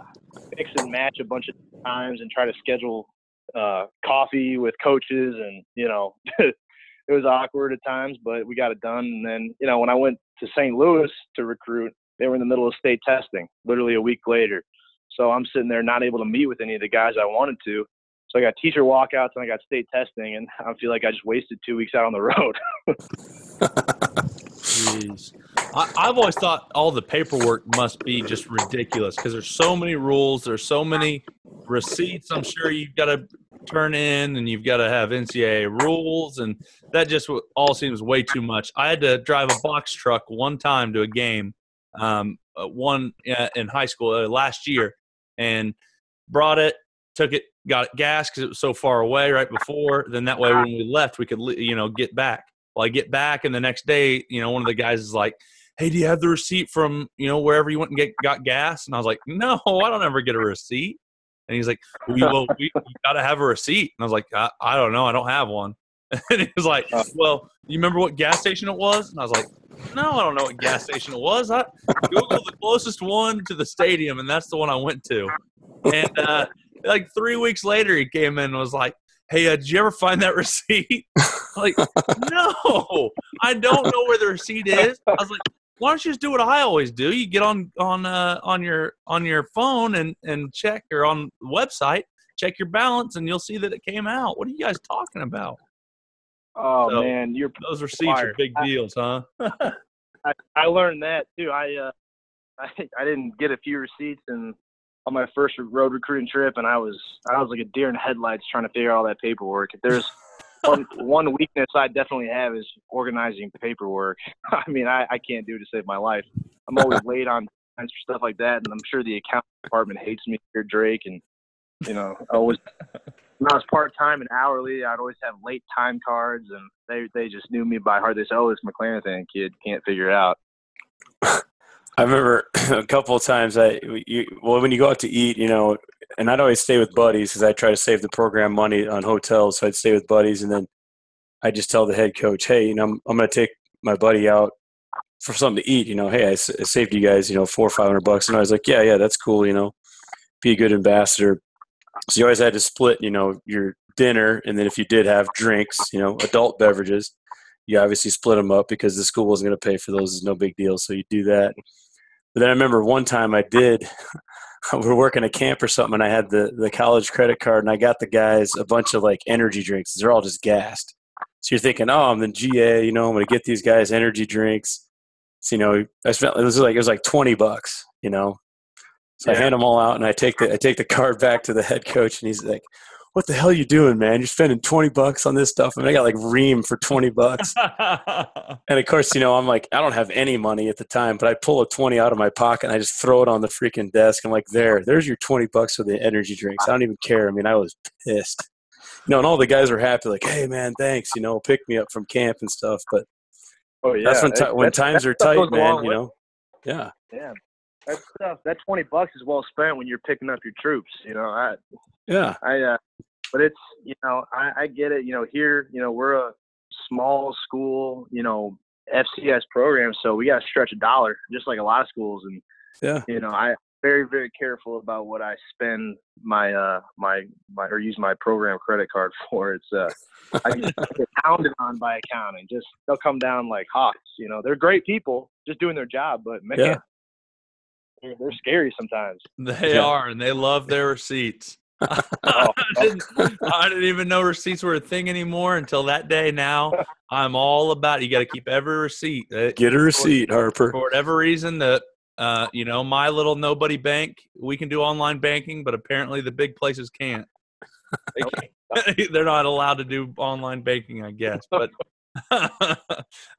mix and match a bunch of times and try to schedule uh, coffee with coaches, and you know, it was awkward at times, but we got it done. And then you know, when I went to St. Louis to recruit, they were in the middle of state testing, literally a week later. So I'm sitting there not able to meet with any of the guys I wanted to. So I got teacher walkouts and I got state testing, and I feel like I just wasted two weeks out on the road. Jeez. I, I've always thought all the paperwork must be just ridiculous because there's so many rules, there's so many receipts. I'm sure you've got to turn in, and you've got to have NCAA rules, and that just all seems way too much. I had to drive a box truck one time to a game, um, uh, one uh, in high school uh, last year, and brought it, took it, got gas because it was so far away right before. Then that way, when we left, we could you know get back. Well, I get back, and the next day, you know, one of the guys is like, "Hey, do you have the receipt from you know wherever you went and get got gas?" And I was like, "No, I don't ever get a receipt." And he's like, well, you, well, we, got to have a receipt. And I was like, I, I don't know, I don't have one. And he was like, Well, you remember what gas station it was? And I was like, No, I don't know what gas station it was. I Googled the closest one to the stadium, and that's the one I went to. And uh, like three weeks later, he came in and was like, Hey, uh, did you ever find that receipt? like, no, I don't know where the receipt is. I was like, why don't you just do what I always do? You get on on uh, on your on your phone and and check or on the website, check your balance, and you'll see that it came out. What are you guys talking about? oh So, man, you're Those receipts are big deals, huh? I, I learned that too. I uh, I I didn't get a few receipts and on my first road recruiting trip, and I was I was like a deer in headlights trying to figure out all that paperwork. If there's one, one weakness I definitely have is organizing paperwork. I mean, I, I can't do it to save my life. I'm always late on for stuff like that, and I'm sure the account department hates me here, Drake. And you know, I always when I was part time and hourly, I'd always have late time cards, and they they just knew me by heart. They said, "Oh, this McLaren kid can't figure it out." I remember a couple of times I, you, well, when you go out to eat, you know, and I'd always stay with buddies because I try to save the program money on hotels. So I'd stay with buddies, and then I just tell the head coach, "Hey, you know, I'm, I'm going to take my buddy out for something to eat. You know, hey, I saved you guys, you know, four or five hundred bucks." And I was like, "Yeah, yeah, that's cool. You know, be a good ambassador." So you always had to split, you know, your dinner, and then if you did have drinks, you know, adult beverages, you obviously split them up because the school wasn't going to pay for those. It's no big deal. So you do that. But then I remember one time I did. we were working a camp or something, and I had the the college credit card, and I got the guys a bunch of like energy drinks. They're all just gassed. So you're thinking, oh, I'm the GA, you know, I'm gonna get these guys energy drinks. So you know, I spent it was like it was like twenty bucks, you know. So I hand them all out, and I take the I take the card back to the head coach, and he's like, "What the hell are you doing, man? You're spending twenty bucks on this stuff." And I got like Ream for twenty bucks. And of course, you know, I'm like, I don't have any money at the time, but I pull a 20 out of my pocket and I just throw it on the freaking desk. I'm like, there, there's your 20 bucks for the energy drinks. I don't even care. I mean, I was pissed. You know, and all the guys were happy, like, hey, man, thanks, you know, pick me up from camp and stuff. But Oh yeah, that's when, ti that- when that- times that are tight, goes a long man, you know? Yeah. Yeah, that stuff, that twenty bucks is well spent when you're picking up your troops. You know, I, Yeah. I, uh, but it's you know, I, I get it. You know, here, you know, we're a small school, you know, FCS program, so we got to stretch a dollar, just like a lot of schools. And Yeah. you know, I very very careful about what I spend my uh my my or use my program credit card for. It's uh, I get, I get pounded on by accounting. Just they'll come down like hawks. You know, they're great people, just doing their job, but man. Yeah. They're, they're scary sometimes. They Yeah. are, and they love their receipts. Oh, I, didn't, I didn't even know receipts were a thing anymore until that day. Now I'm all about it. You got to keep every receipt. Get a receipt, Harper. for whatever reason that uh, you know my little nobody bank we can do online banking but apparently the big places can't they can't. they're not allowed to do online banking i guess but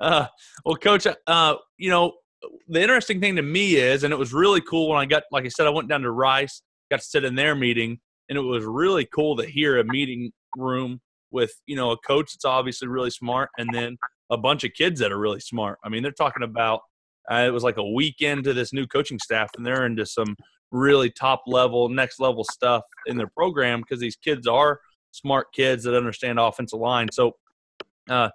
uh, well coach uh, you know the interesting thing to me is and it was really cool when i got like i said i went down to rice got to sit in their meeting and it was really cool to hear a meeting room with you know a coach that's obviously really smart and then a bunch of kids that are really smart i mean they're talking about uh, it was like a weekend to this new coaching staff, and they're into some really top level, next level stuff in their program because these kids are smart kids that understand offensive line. So, uh,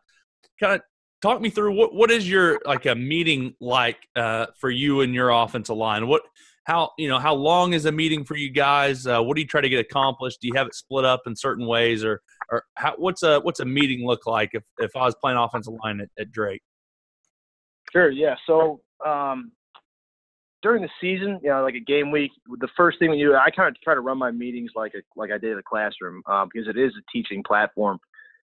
kind of talk me through what what is your like a meeting like uh, for you and your offensive line? What how you know how long is a meeting for you guys? Uh, what do you try to get accomplished? Do you have it split up in certain ways, or or how, what's a what's a meeting look like if if I was playing offensive line at, at Drake? Sure. Yeah. So um, during the season, you know, like a game week, the first thing we do, I kind of try to run my meetings like a, like I did in the classroom uh, because it is a teaching platform.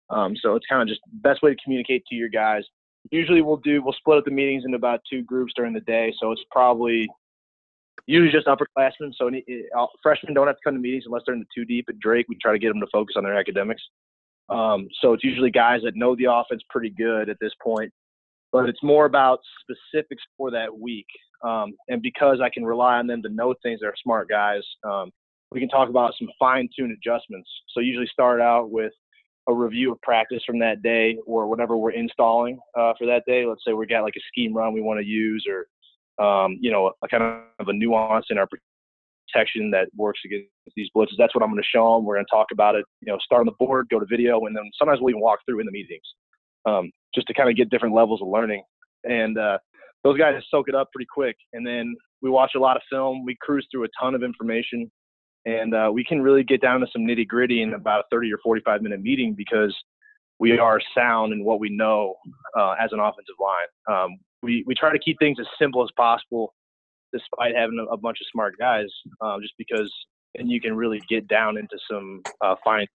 Um, so it's kind of just best way to communicate to your guys. Usually we'll do we'll split up the meetings into about two groups during the day. So it's probably usually just upperclassmen. So uh, freshmen don't have to come to meetings unless they're in the two deep. At Drake, we try to get them to focus on their academics. Um, so it's usually guys that know the offense pretty good at this point, but it's more about specifics for that week. Um, and because I can rely on them to know things, they're smart guys. Um, we can talk about some fine-tuned adjustments. So usually start out with a review of practice from that day or whatever we're installing uh, for that day. Let's say we got like a scheme run we want to use or um, you know, a kind of a nuance in our protection that works against these blitzes. That's what I'm going to show them. We're going to talk about it. You know, start on the board, go to video, and then sometimes we'll even walk through in the meetings, um, just to kind of get different levels of learning. And uh, those guys soak it up pretty quick. And then we watch a lot of film. We cruise through a ton of information, and uh, we can really get down to some nitty gritty in about a 30 or 45 minute meeting because we are sound in what we know uh, as an offensive line. Um, we we try to keep things as simple as possible, despite having a, a bunch of smart guys. Um, just because, and you can really get down into some uh, fine.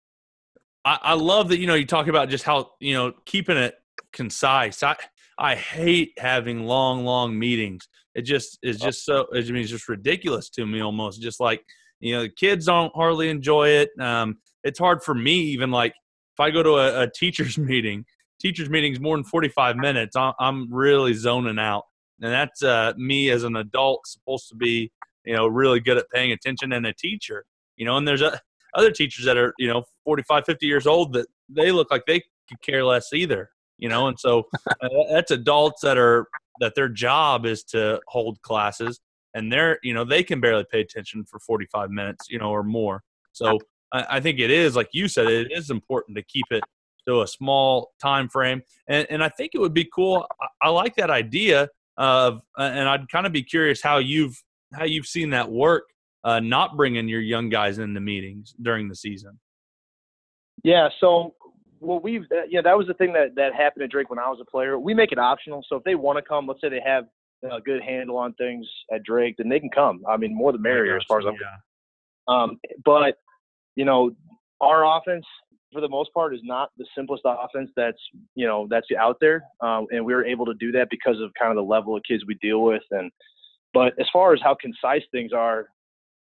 I, I love that you know you talk about just how you know keeping it concise. I I hate having long long meetings. It just is just so. I mean, it's just ridiculous to me almost. Just like you know, the kids don't hardly enjoy it. Um, it's hard for me even like if I go to a, a teachers meeting teachers meetings more than 45 minutes, I'm really zoning out. And that's uh, me as an adult supposed to be, you know, really good at paying attention and a teacher, you know, and there's a, other teachers that are, you know, 45, 50 years old that they look like they could care less either, you know, and so uh, that's adults that are, that their job is to hold classes and they're, you know, they can barely pay attention for 45 minutes, you know, or more. So I, I think it is, like you said, it is important to keep it to a small time frame. And, and I think it would be cool. I, I like that idea of, and I'd kind of be curious how you've how you've seen that work. Uh, not bringing your young guys into meetings during the season. Yeah. So well, we've uh, yeah, that was the thing that that happened at Drake when I was a player. We make it optional. So if they want to come, let's say they have a good handle on things at Drake, then they can come. I mean, more the merrier as far as I'm. Yeah. Um, but you know, our offense for the most part is not the simplest offense that's you know that's out there, um, and we were able to do that because of kind of the level of kids we deal with. And but as far as how concise things are,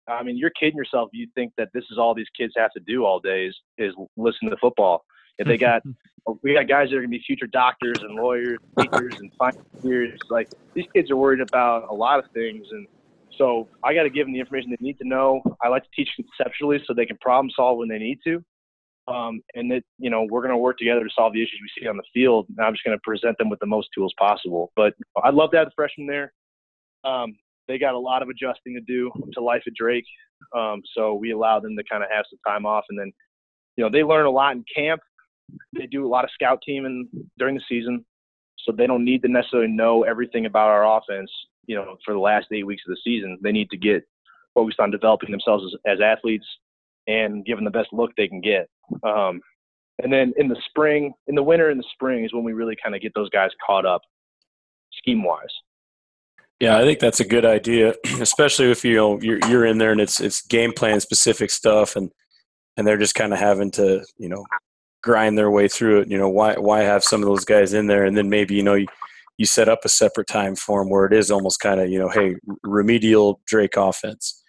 I mean, you're kidding yourself. You think that this is all these kids have to do all day is, is listen to football. If they got, we got guys that are gonna be future doctors and lawyers, teachers, and financiers. Like these kids are worried about a lot of things, and so I got to give them the information they need to know. I like to teach conceptually so they can problem solve when they need to um, and that you know we're going to work together to solve the issues we see on the field. And I'm just going to present them with the most tools possible. But I'd love to have the freshmen there. Um, they got a lot of adjusting to do to life at Drake, um, so we allow them to kind of have some time off, and then you know they learn a lot in camp. They do a lot of scout teaming during the season, so they don't need to necessarily know everything about our offense. You know, for the last eight weeks of the season, they need to get focused on developing themselves as, as athletes and giving the best look they can get. Um, and then in the spring, in the winter and the spring is when we really kind of get those guys caught up scheme wise. Yeah, I think that's a good idea, especially if you know you're you're in there and it's it's game plan specific stuff and and they're just kind of having to you know grind their way through it. You know why why have some of those guys in there? And then maybe you know you, you set up a separate time for them where it is almost kind of you know hey remedial Drake offense.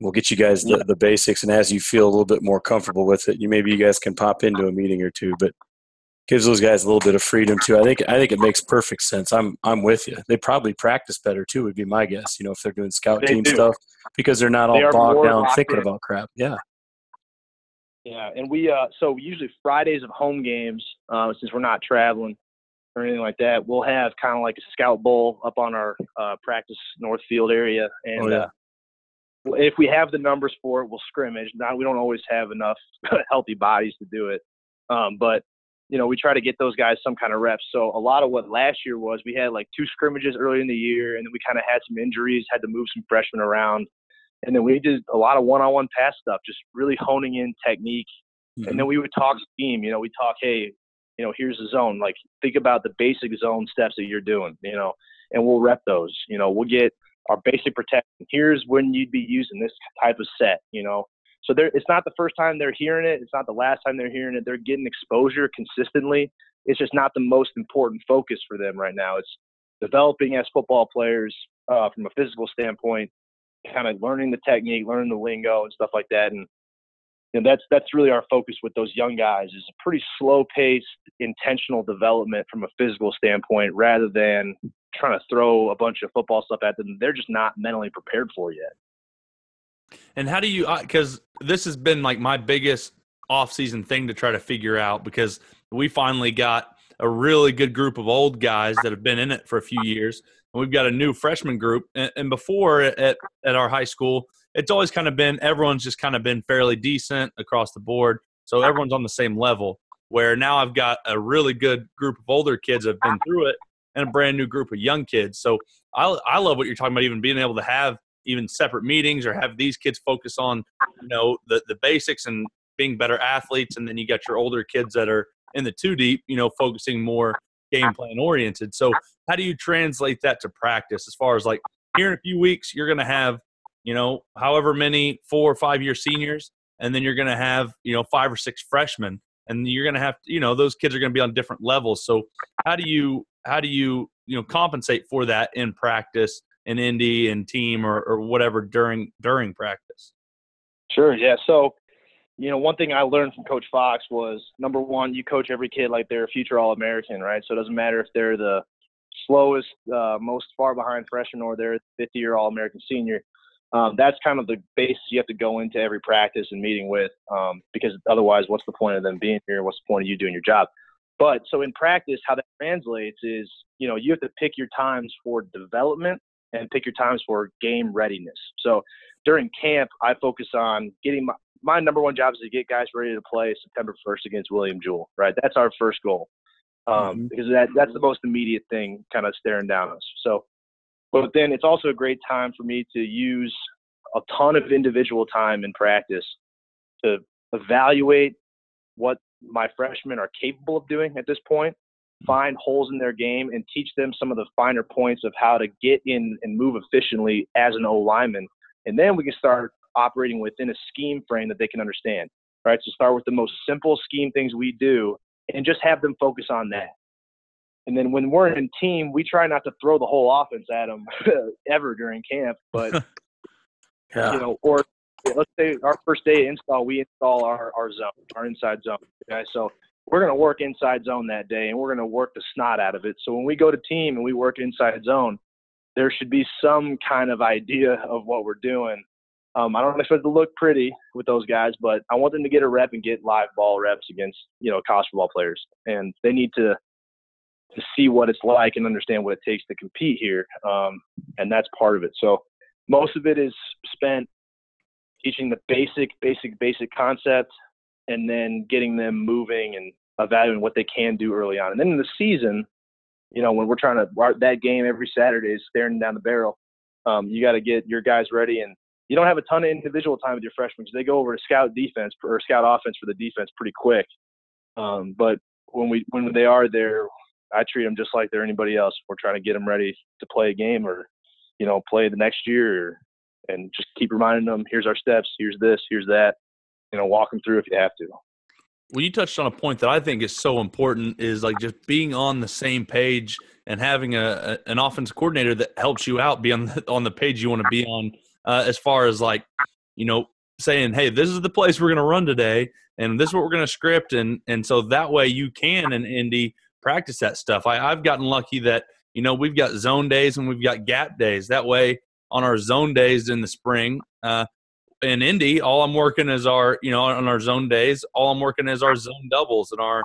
We'll get you guys the, the basics and as you feel a little bit more comfortable with it you maybe you guys can pop into a meeting or two but gives those guys a little bit of freedom too. I think i think it makes perfect sense. I'm i'm with you. They probably practice better too would be my guess you know if they're doing scout they team do. stuff because they're not all bogged down thinking about crap. Yeah yeah and we uh so usually fridays of home games uh since we're not traveling or anything like that we'll have kind of like a scout bowl up on our uh practice north field area and oh, yeah. uh if we have the numbers for it, we'll scrimmage. Now we don't always have enough healthy bodies to do it, um, but you know we try to get those guys some kind of reps. So a lot of what last year was, we had like two scrimmages early in the year, and then we kind of had some injuries, had to move some freshmen around, and then we did a lot of one-on-one pass stuff, just really honing in technique. Mm-hmm. And then we would talk scheme. You know, we talk, hey, you know, here's the zone. Like think about the basic zone steps that you're doing. You know, and we'll rep those. You know, we'll get our basic protection. Here's when you'd be using this type of set, you know. So it's not the first time they're hearing it. It's not the last time they're hearing it. They're getting exposure consistently. It's just not the most important focus for them right now. It's developing as football players uh, from a physical standpoint, kind of learning the technique, learning the lingo and stuff like that. And you know, that's that's really our focus with those young guys is a pretty slow paced, intentional development from a physical standpoint, rather than trying to throw a bunch of football stuff at them. They're just not mentally prepared for yet. And how do you? Uh, because this has been like my biggest off-season thing to try to figure out because we finally got a really good group of old guys that have been in it for a few years, we've got a new freshman group. And, and before at at our high school, it's always kind of been everyone's just kind of been fairly decent across the board, so everyone's on the same level. Where now I've got a really good group of older kids that have been through it, and a brand new group of young kids. So I, I love what you're talking about, even being able to have even separate meetings or have these kids focus on, you know, the, the basics and being better athletes. And then you got your older kids that are in the two deep, you know, focusing more game plan oriented. So how do you translate that to practice as far as like here in a few weeks, you're going to have, you know, however many four or five year seniors, and then you're going to have, you know, five or six freshmen and you're going to have you know, those kids are going to be on different levels. So how do you how do you you know compensate for that in practice in Indy and team or, or whatever during during practice? Sure. Yeah. So, you know, one thing I learned from Coach Fox was number one, you coach every kid like they're a future All American, right? So it doesn't matter if they're the slowest, uh, most far behind freshman or they're 50 year All American senior. Um, that's kind of the base you have to go into every practice and meeting with, um, because otherwise, what's the point of them being here? What's the point of you doing your job? But so in practice, how that translates is, you know, you have to pick your times for development and pick your times for game readiness. So during camp, I focus on getting my, my number one job is to get guys ready to play September 1st against William Jewell, right? That's our first goal. Um, mm-hmm. because that, that's the most immediate thing kind of staring down us. So, but then it's also a great time for me to use a ton of individual time in practice to evaluate what my freshmen are capable of doing at this point, find holes in their game, and teach them some of the finer points of how to get in and move efficiently as an O lineman. And then we can start operating within a scheme frame that they can understand. Right. So start with the most simple scheme things we do and just have them focus on that. And then when we're in team, we try not to throw the whole offense at them ever during camp, but yeah. you know, or let's say our first day of install, we install our, our zone, our inside zone. Okay, so we're going to work inside zone that day, and we're going to work the snot out of it. So when we go to team and we work inside zone, there should be some kind of idea of what we're doing. Um, I don't expect to look pretty with those guys, but I want them to get a rep and get live ball reps against you know college football players, and they need to to see what it's like and understand what it takes to compete here, um, and that's part of it. So most of it is spent teaching the basic, basic, basic concept, and then getting them moving and evaluating what they can do early on. And then in the season, you know, when we're trying to that game every Saturday is staring down the barrel, um, you got to get your guys ready. And you don't have a ton of individual time with your freshmen because they go over to scout defense or scout offense for the defense pretty quick. Um, but when we when they are there, I treat them just like they're anybody else. We're trying to get them ready to play a game or, you know, play the next year and just keep reminding them, here's our steps, here's this, here's that. You know, walk them through if you have to. Well, you touched on a point that I think is so important is like just being on the same page and having a, a an offense coordinator that helps you out be on the, on the page you want to be on uh, as far as like you know saying hey this is the place we're going to run today and this is what we're going to script and and so that way you can in Indy practice that stuff. I, I've gotten lucky that you know we've got zone days and we've got gap days. That way on our zone days in the spring. Uh, in Indy, all I'm working is our, you know, on our zone days, all I'm working is our zone doubles and our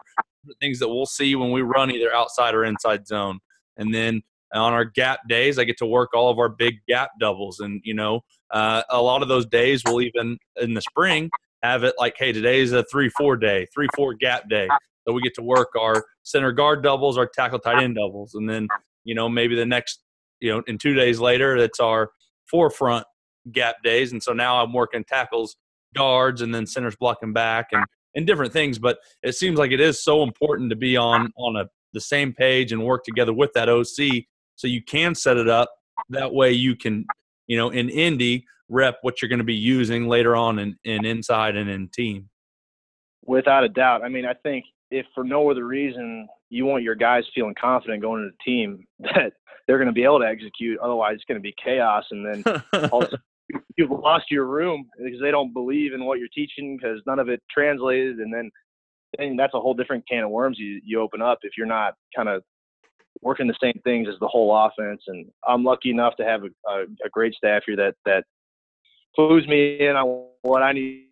things that we'll see when we run either outside or inside zone. And then on our gap days, I get to work all of our big gap doubles, and you know, uh, a lot of those days will even in the spring have it like, hey, today's a three-four day, three-four gap day, so we get to work our center guard doubles, our tackle tight end doubles, and then you know maybe the next you know in two days later it's our forefront gap days, and so now I'm working tackles, guards, and then centers blocking back, and and different things. But it seems like it is so important to be on on a the same page and work together with that OC so you can set it up. That way you can you know in indy rep what you're going to be using later on in, in inside and in team. Without a doubt. I mean i think if for no other reason you want your guys feeling confident going into the team that they're going to be able to execute. Otherwise it's going to be chaos. And then also you've lost your room because they don't believe in what you're teaching because none of it translated. And then and that's a whole different can of worms you, you open up if you're not kind of working the same things as the whole offense. And I'm lucky enough to have a, a, a great staff here that that clues me in on what I need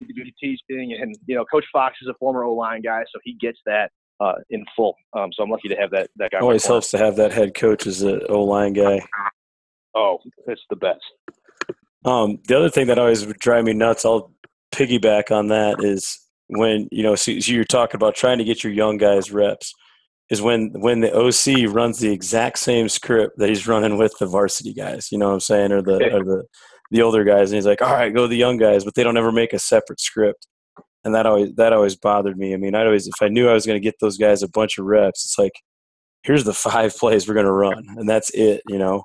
to be teaching. And you know, Coach Fox is a former O line guy, so he gets that uh, in full. Um, so I'm lucky to have that that guy. Always helps to have that head coach as an O line guy. Oh, it's the best. Um, the other thing that always would drive me nuts, I'll piggyback on that, is when you know so you're talking about trying to get your young guys reps is when when the OC runs the exact same script that he's running with the varsity guys. You know what I'm saying, or the or the the older guys, and he's like, "All right, go the young guys," but they don't ever make a separate script, and that always that always bothered me. I mean, I always if I knew I was going to get those guys a bunch of reps, it's like, here's the five plays we're going to run, and that's it. You know.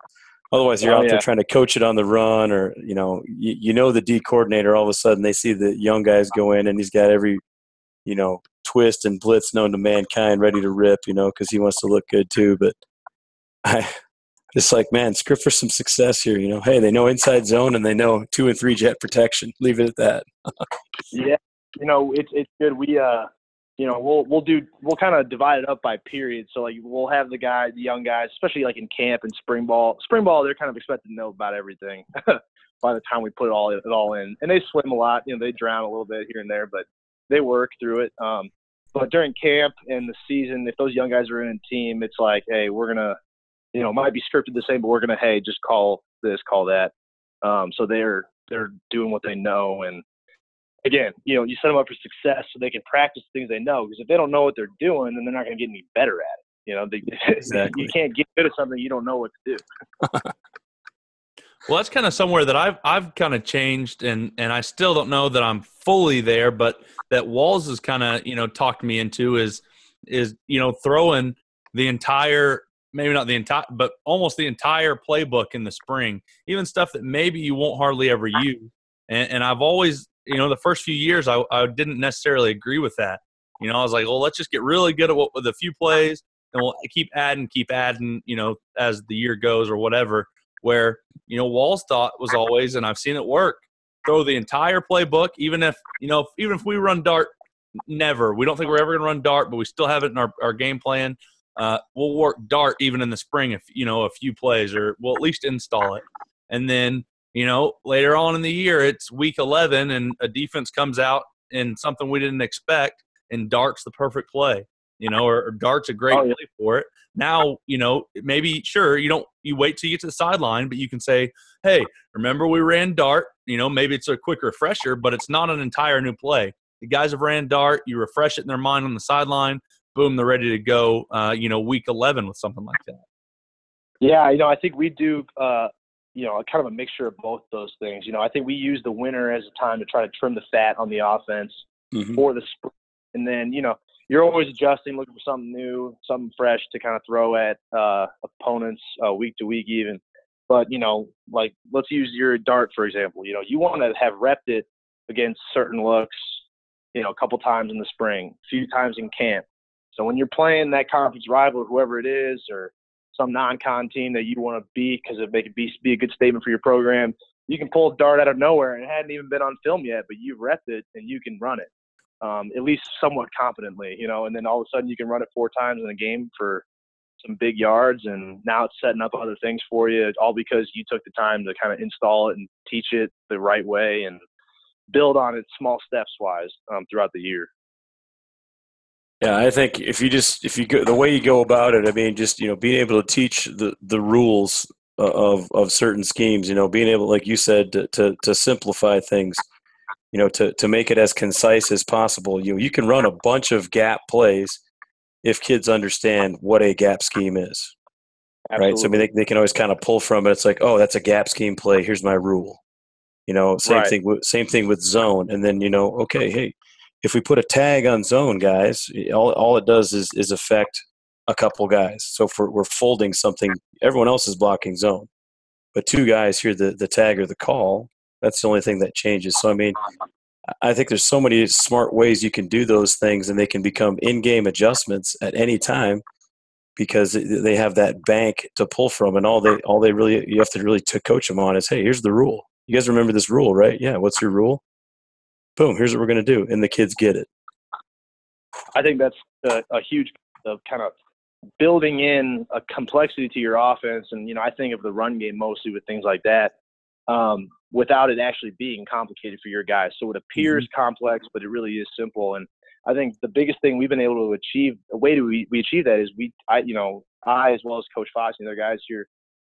Otherwise, you're oh, out yeah. there trying to coach it on the run, or you know, you, you know the D coordinator. All of a sudden, they see the young guys go in, and he's got every, you know, twist and blitz known to mankind ready to rip, you know, because he wants to look good too. But I it's like, man, script for some success here, you know. Hey, they know inside zone and they know two and three jet protection. Leave it at that. yeah. You know, it's it's good. We uh you know, we'll we'll do we'll kind of divide it up by periods. So like we'll have the guy, the young guys, especially like in camp and spring ball. Spring ball, they're kind of expected to know about everything by the time we put it all it all in. And they swim a lot, you know, they drown a little bit here and there, but they work through it. Um, but during camp and the season, if those young guys are in a team, it's like, hey, we're gonna, you know, might be scripted the same, but we're gonna, hey, just call this, call that. Um, so they're they're doing what they know, and again, you know, you set them up for success so they can practice things they know. Because if they don't know what they're doing, then they're not gonna get any better at it. You know, they, exactly. you can't get good at something you don't know what to do. Well, that's kind of somewhere that I've I've kind of changed, and and I still don't know that I'm fully there, but that Walls has kind of you know talked me into is is you know throwing the entire maybe not the entire but almost the entire playbook in the spring, even stuff that maybe you won't hardly ever use. And, and I've always you know the first few years I, I didn't necessarily agree with that. You know, I was like, well, let's just get really good at what with a few plays, and we'll keep adding, keep adding. You know, as the year goes or whatever where you know Wall's thought was always, and I've seen it work. Throw the entire playbook, even if you know, even if we run dart, never. We don't think we're ever going to run dart, but we still have it in our, our game plan. Uh, we'll work dart even in the spring if you know a few plays, or we'll at least install it. And then you know later on in the year, it's week 11, and a defense comes out and something we didn't expect, and dart's the perfect play you know, or, or dart's a great oh, yeah. play for it. Now, you know, maybe sure you don't you wait till you get to the sideline, but you can say, hey, remember we ran dart. You know, maybe it's a quick refresher, but it's not an entire new play. The guys have ran dart. You refresh it in their mind on the sideline. Boom, they're ready to go. Uh, you know, week eleven with something like that. Yeah, you know, I think we do. Uh, you know, kind of a mixture of both those things. You know, I think we use the winter as a time to try to trim the fat on the offense mm-hmm. for the spring, and then you know you're always adjusting, looking for something new, something fresh to kind of throw at uh, opponents uh, week to week, even. But you know, like let's use your dart for example. You know, you want to have repped it against certain looks, you know, a couple times in the spring, a few times in camp. So when you're playing that conference rival, whoever it is, or some non-con team that you want to beat because it make it be, be a good statement for your program, you can pull a dart out of nowhere and it hadn't even been on film yet, but you've repped it and you can run it um, at least somewhat competently, you know, and then all of a sudden you can run it four times in a game for some big yards and now it's setting up other things for you all because you took the time to kind of install it and teach it the right way and build on it small steps wise um, throughout the year. Yeah, I think if you just if you go the way you go about it, I mean, just you know, being able to teach the the rules of of certain schemes, you know, being able, like you said, to to, to simplify things, you know, to to make it as concise as possible. You you can run a bunch of gap plays if kids understand what a gap scheme is. Absolutely. Right. So I mean, they, they can always kind of pull from it. It's like, oh, that's a gap scheme play. Here's my rule. You know, same right. thing. With, same thing with zone. And then you know, okay, hey, if we put a tag on zone, guys, all, all it does is, is affect a couple guys. So if we're, we're folding something, everyone else is blocking zone. But two guys hear the, the tag or the call, that's the only thing that changes. So, I mean, I think there's so many smart ways you can do those things and they can become in-game adjustments at any time because they have that bank to pull from and all they all they really you have to really to coach them on is hey here's the rule you guys remember this rule right yeah what's your rule boom, here's what we're going to do, and the kids get it. I think that's a, a huge of kind of building in a complexity to your offense, and you know I think of the run game mostly with things like that, um, without it actually being complicated for your guys. So it appears mm-hmm. complex, but it really is simple. And I think the biggest thing we've been able to achieve, the way to we, we achieve that is we, I, you know, I as well as Coach Fox and other guys here,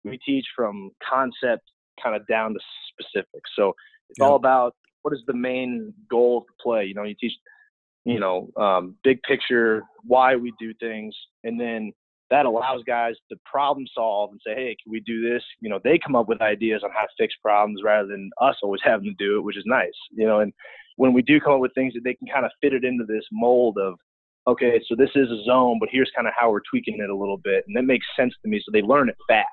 we teach from concept kind of down to specifics. So it's yeah. all about what is the main goal of the play? You know, you teach, you know, um, big picture, why we do things, and then that allows guys to problem solve and say, hey, can we do this? You know, they come up with ideas on how to fix problems rather than us always having to do it, which is nice. You know, and when we do come up with things that they can kind of fit it into this mold of, okay, so this is a zone, but here's kind of how we're tweaking it a little bit, and that makes sense to me. So they learn it fast.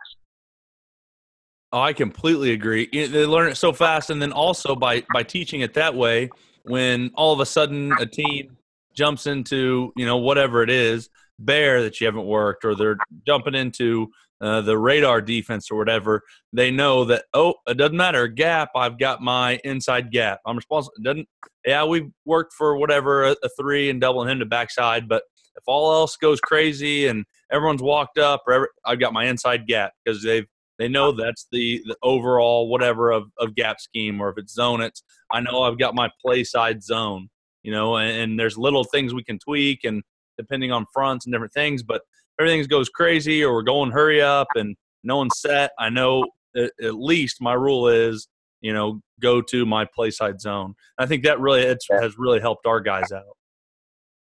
Oh, I completely agree. They learn it so fast, and then also by by teaching it that way, when all of a sudden a team jumps into you know whatever it is bear that you haven't worked, or they're jumping into uh, the radar defense or whatever, they know that oh, it doesn't matter gap. I've got my inside gap. I'm responsible. Doesn't yeah, we've worked for whatever a, a three and doubling him to backside, but if all else goes crazy and everyone's walked up, or every, I've got my inside gap because they've they know that's the, the overall whatever of, of gap scheme, or if it's zone, it's I know I've got my play side zone, you know, and, and there's little things we can tweak and depending on fronts and different things, but everything goes crazy or we're going hurry up and no one's set. I know at, at least my rule is, you know, go to my play side zone. I think that really it's, has really helped our guys out.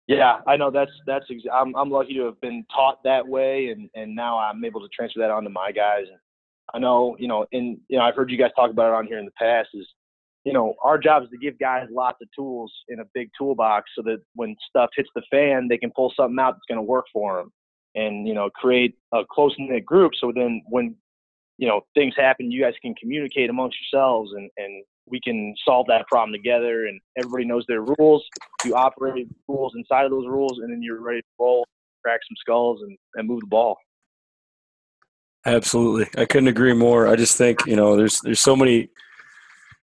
Yeah, I know that's that's. Ex- I'm I'm lucky to have been taught that way, and and now I'm able to transfer that on to my guys. And I know, you know, and you know, I've heard you guys talk about it on here in the past. Is you know, our job is to give guys lots of tools in a big toolbox so that when stuff hits the fan, they can pull something out that's going to work for them, and you know, create a close knit group. So then, when you know things happen, you guys can communicate amongst yourselves, and and we can solve that problem together. And everybody knows their rules. You operate rules inside of those rules, and then you're ready to roll, crack some skulls, and, and move the ball. Absolutely. I couldn't agree more. I just think, you know, there's there's so many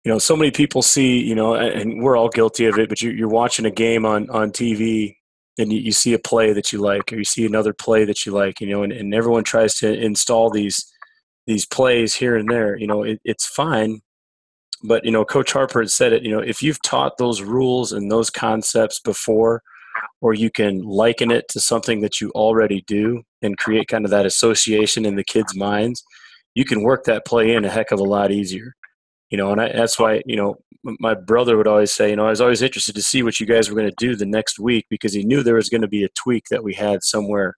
you know, so many people see, you know, and we're all guilty of it, but you're, you're watching a game on, on TV and you, you see a play that you like, or you see another play that you like, you know, and, and everyone tries to install these, these plays here and there, you know, it, it's fine. But, you know, Coach Harper had said it, you know, if you've taught those rules and those concepts before, or you can liken it to something that you already do and create kind of that association in the kids' minds, you can work that play in a heck of a lot easier. You know, and I, that's why, you know, my brother would always say, you know, I was always interested to see what you guys were going to do the next week because he knew there was going to be a tweak that we had somewhere,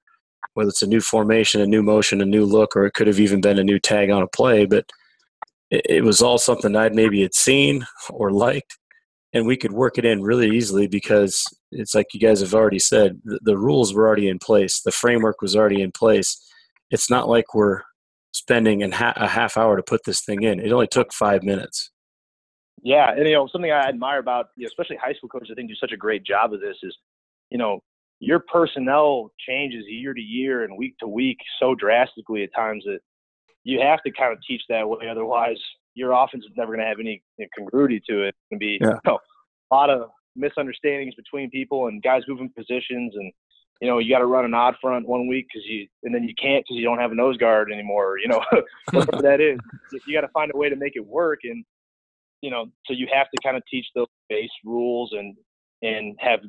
whether it's a new formation, a new motion, a new look, or it could have even been a new tag on a play. But it, it was all something I'd maybe had seen or liked and we could work it in really easily because it's like you guys have already said the, the, rules were already in place the framework was already in place it's not like we're spending ha- a half hour to put this thing in it only took five minutes yeah and you know something i admire about you know, especially high school coaches i think do such a great job of this is you know your personnel changes year to year and week to week so drastically at times that you have to kind of teach that way otherwise your offense is never going to have any congruity to it. It's going to be yeah. you know, a lot of misunderstandings between people and guys moving positions and you know you got to run an odd front one week because you and then you can't because you don't have a nose guard anymore you know whatever that is you got to find a way to make it work and you know so you have to kind of teach those base rules and and have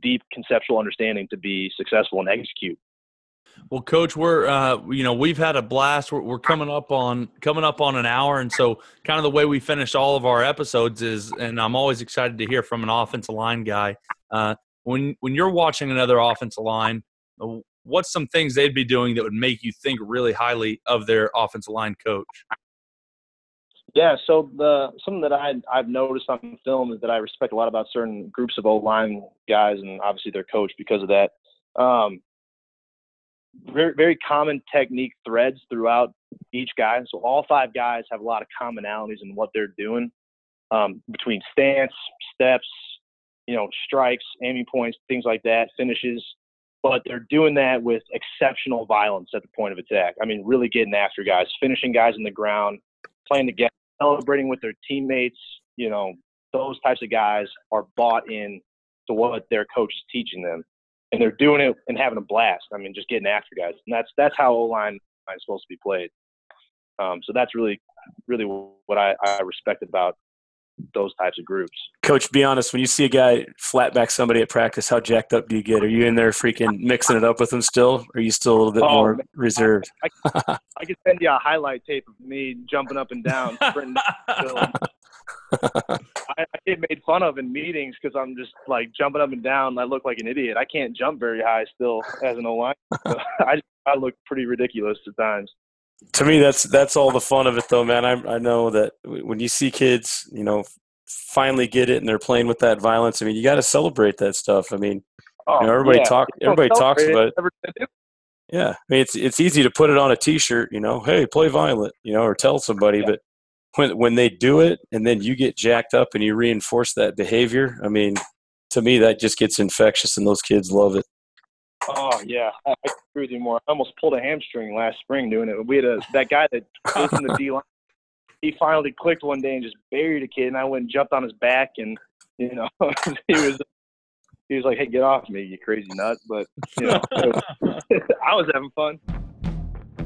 deep conceptual understanding to be successful and execute. Well, Coach, we're uh, you know we've had a blast. We're, we're, coming up on coming up on an hour, and so kind of the way we finish all of our episodes is, and I'm always excited to hear from an offensive line guy. Uh, when when you're watching another offensive line, uh, what's some things they'd be doing that would make you think really highly of their offensive line coach? Yeah, so the something that I I've noticed on film is that I respect a lot about certain groups of O line guys and obviously their coach because of that. Um, very very common technique threads throughout each guy. So all five guys have a lot of commonalities in what they're doing um, between stance, steps, you know, strikes, aiming points, things like that, finishes. But they're doing that with exceptional violence at the point of attack. I mean, really getting after guys, finishing guys in the ground, playing together celebrating with their teammates, you know, those types of guys are bought in to what their coach is teaching them. And they're doing it and having a blast. I mean, just getting after guys. And that's that's how O line is supposed to be played. Um, so that's really, really what I, I respect about those types of groups. Coach, be honest. When you see a guy flat back somebody at practice, how jacked up do you get? Are you in there freaking mixing it up with them still? Or are you still a little bit oh, more man. reserved? I, I, I, could send you a highlight tape of me jumping up and down, sprinting. I, I get made fun of in meetings because I'm just like jumping up and down. I look like an idiot. I can't jump very high still as an O line. So I I look pretty ridiculous at times to me that's that's all the fun of it though man. I, I know that when you see kids you know finally get it and they're playing with that violence i mean you got to celebrate that stuff. I mean oh, you know, everybody yeah. talk everybody talks about it. Yeah. I mean it's it's easy to put it on a t-shirt you know hey play violent you know or tell somebody yeah. but when when they do it and then you get jacked up and you reinforce that behavior i mean to me that just gets infectious and those kids love it Oh yeah, I agree with you more. I almost pulled a hamstring last spring doing it. We had a that guy that was in the D line. He finally clicked one day and just buried a kid, and I went and jumped on his back, and you know he was he was like, "Hey, get off me, you crazy nut!" But you know, I was having fun.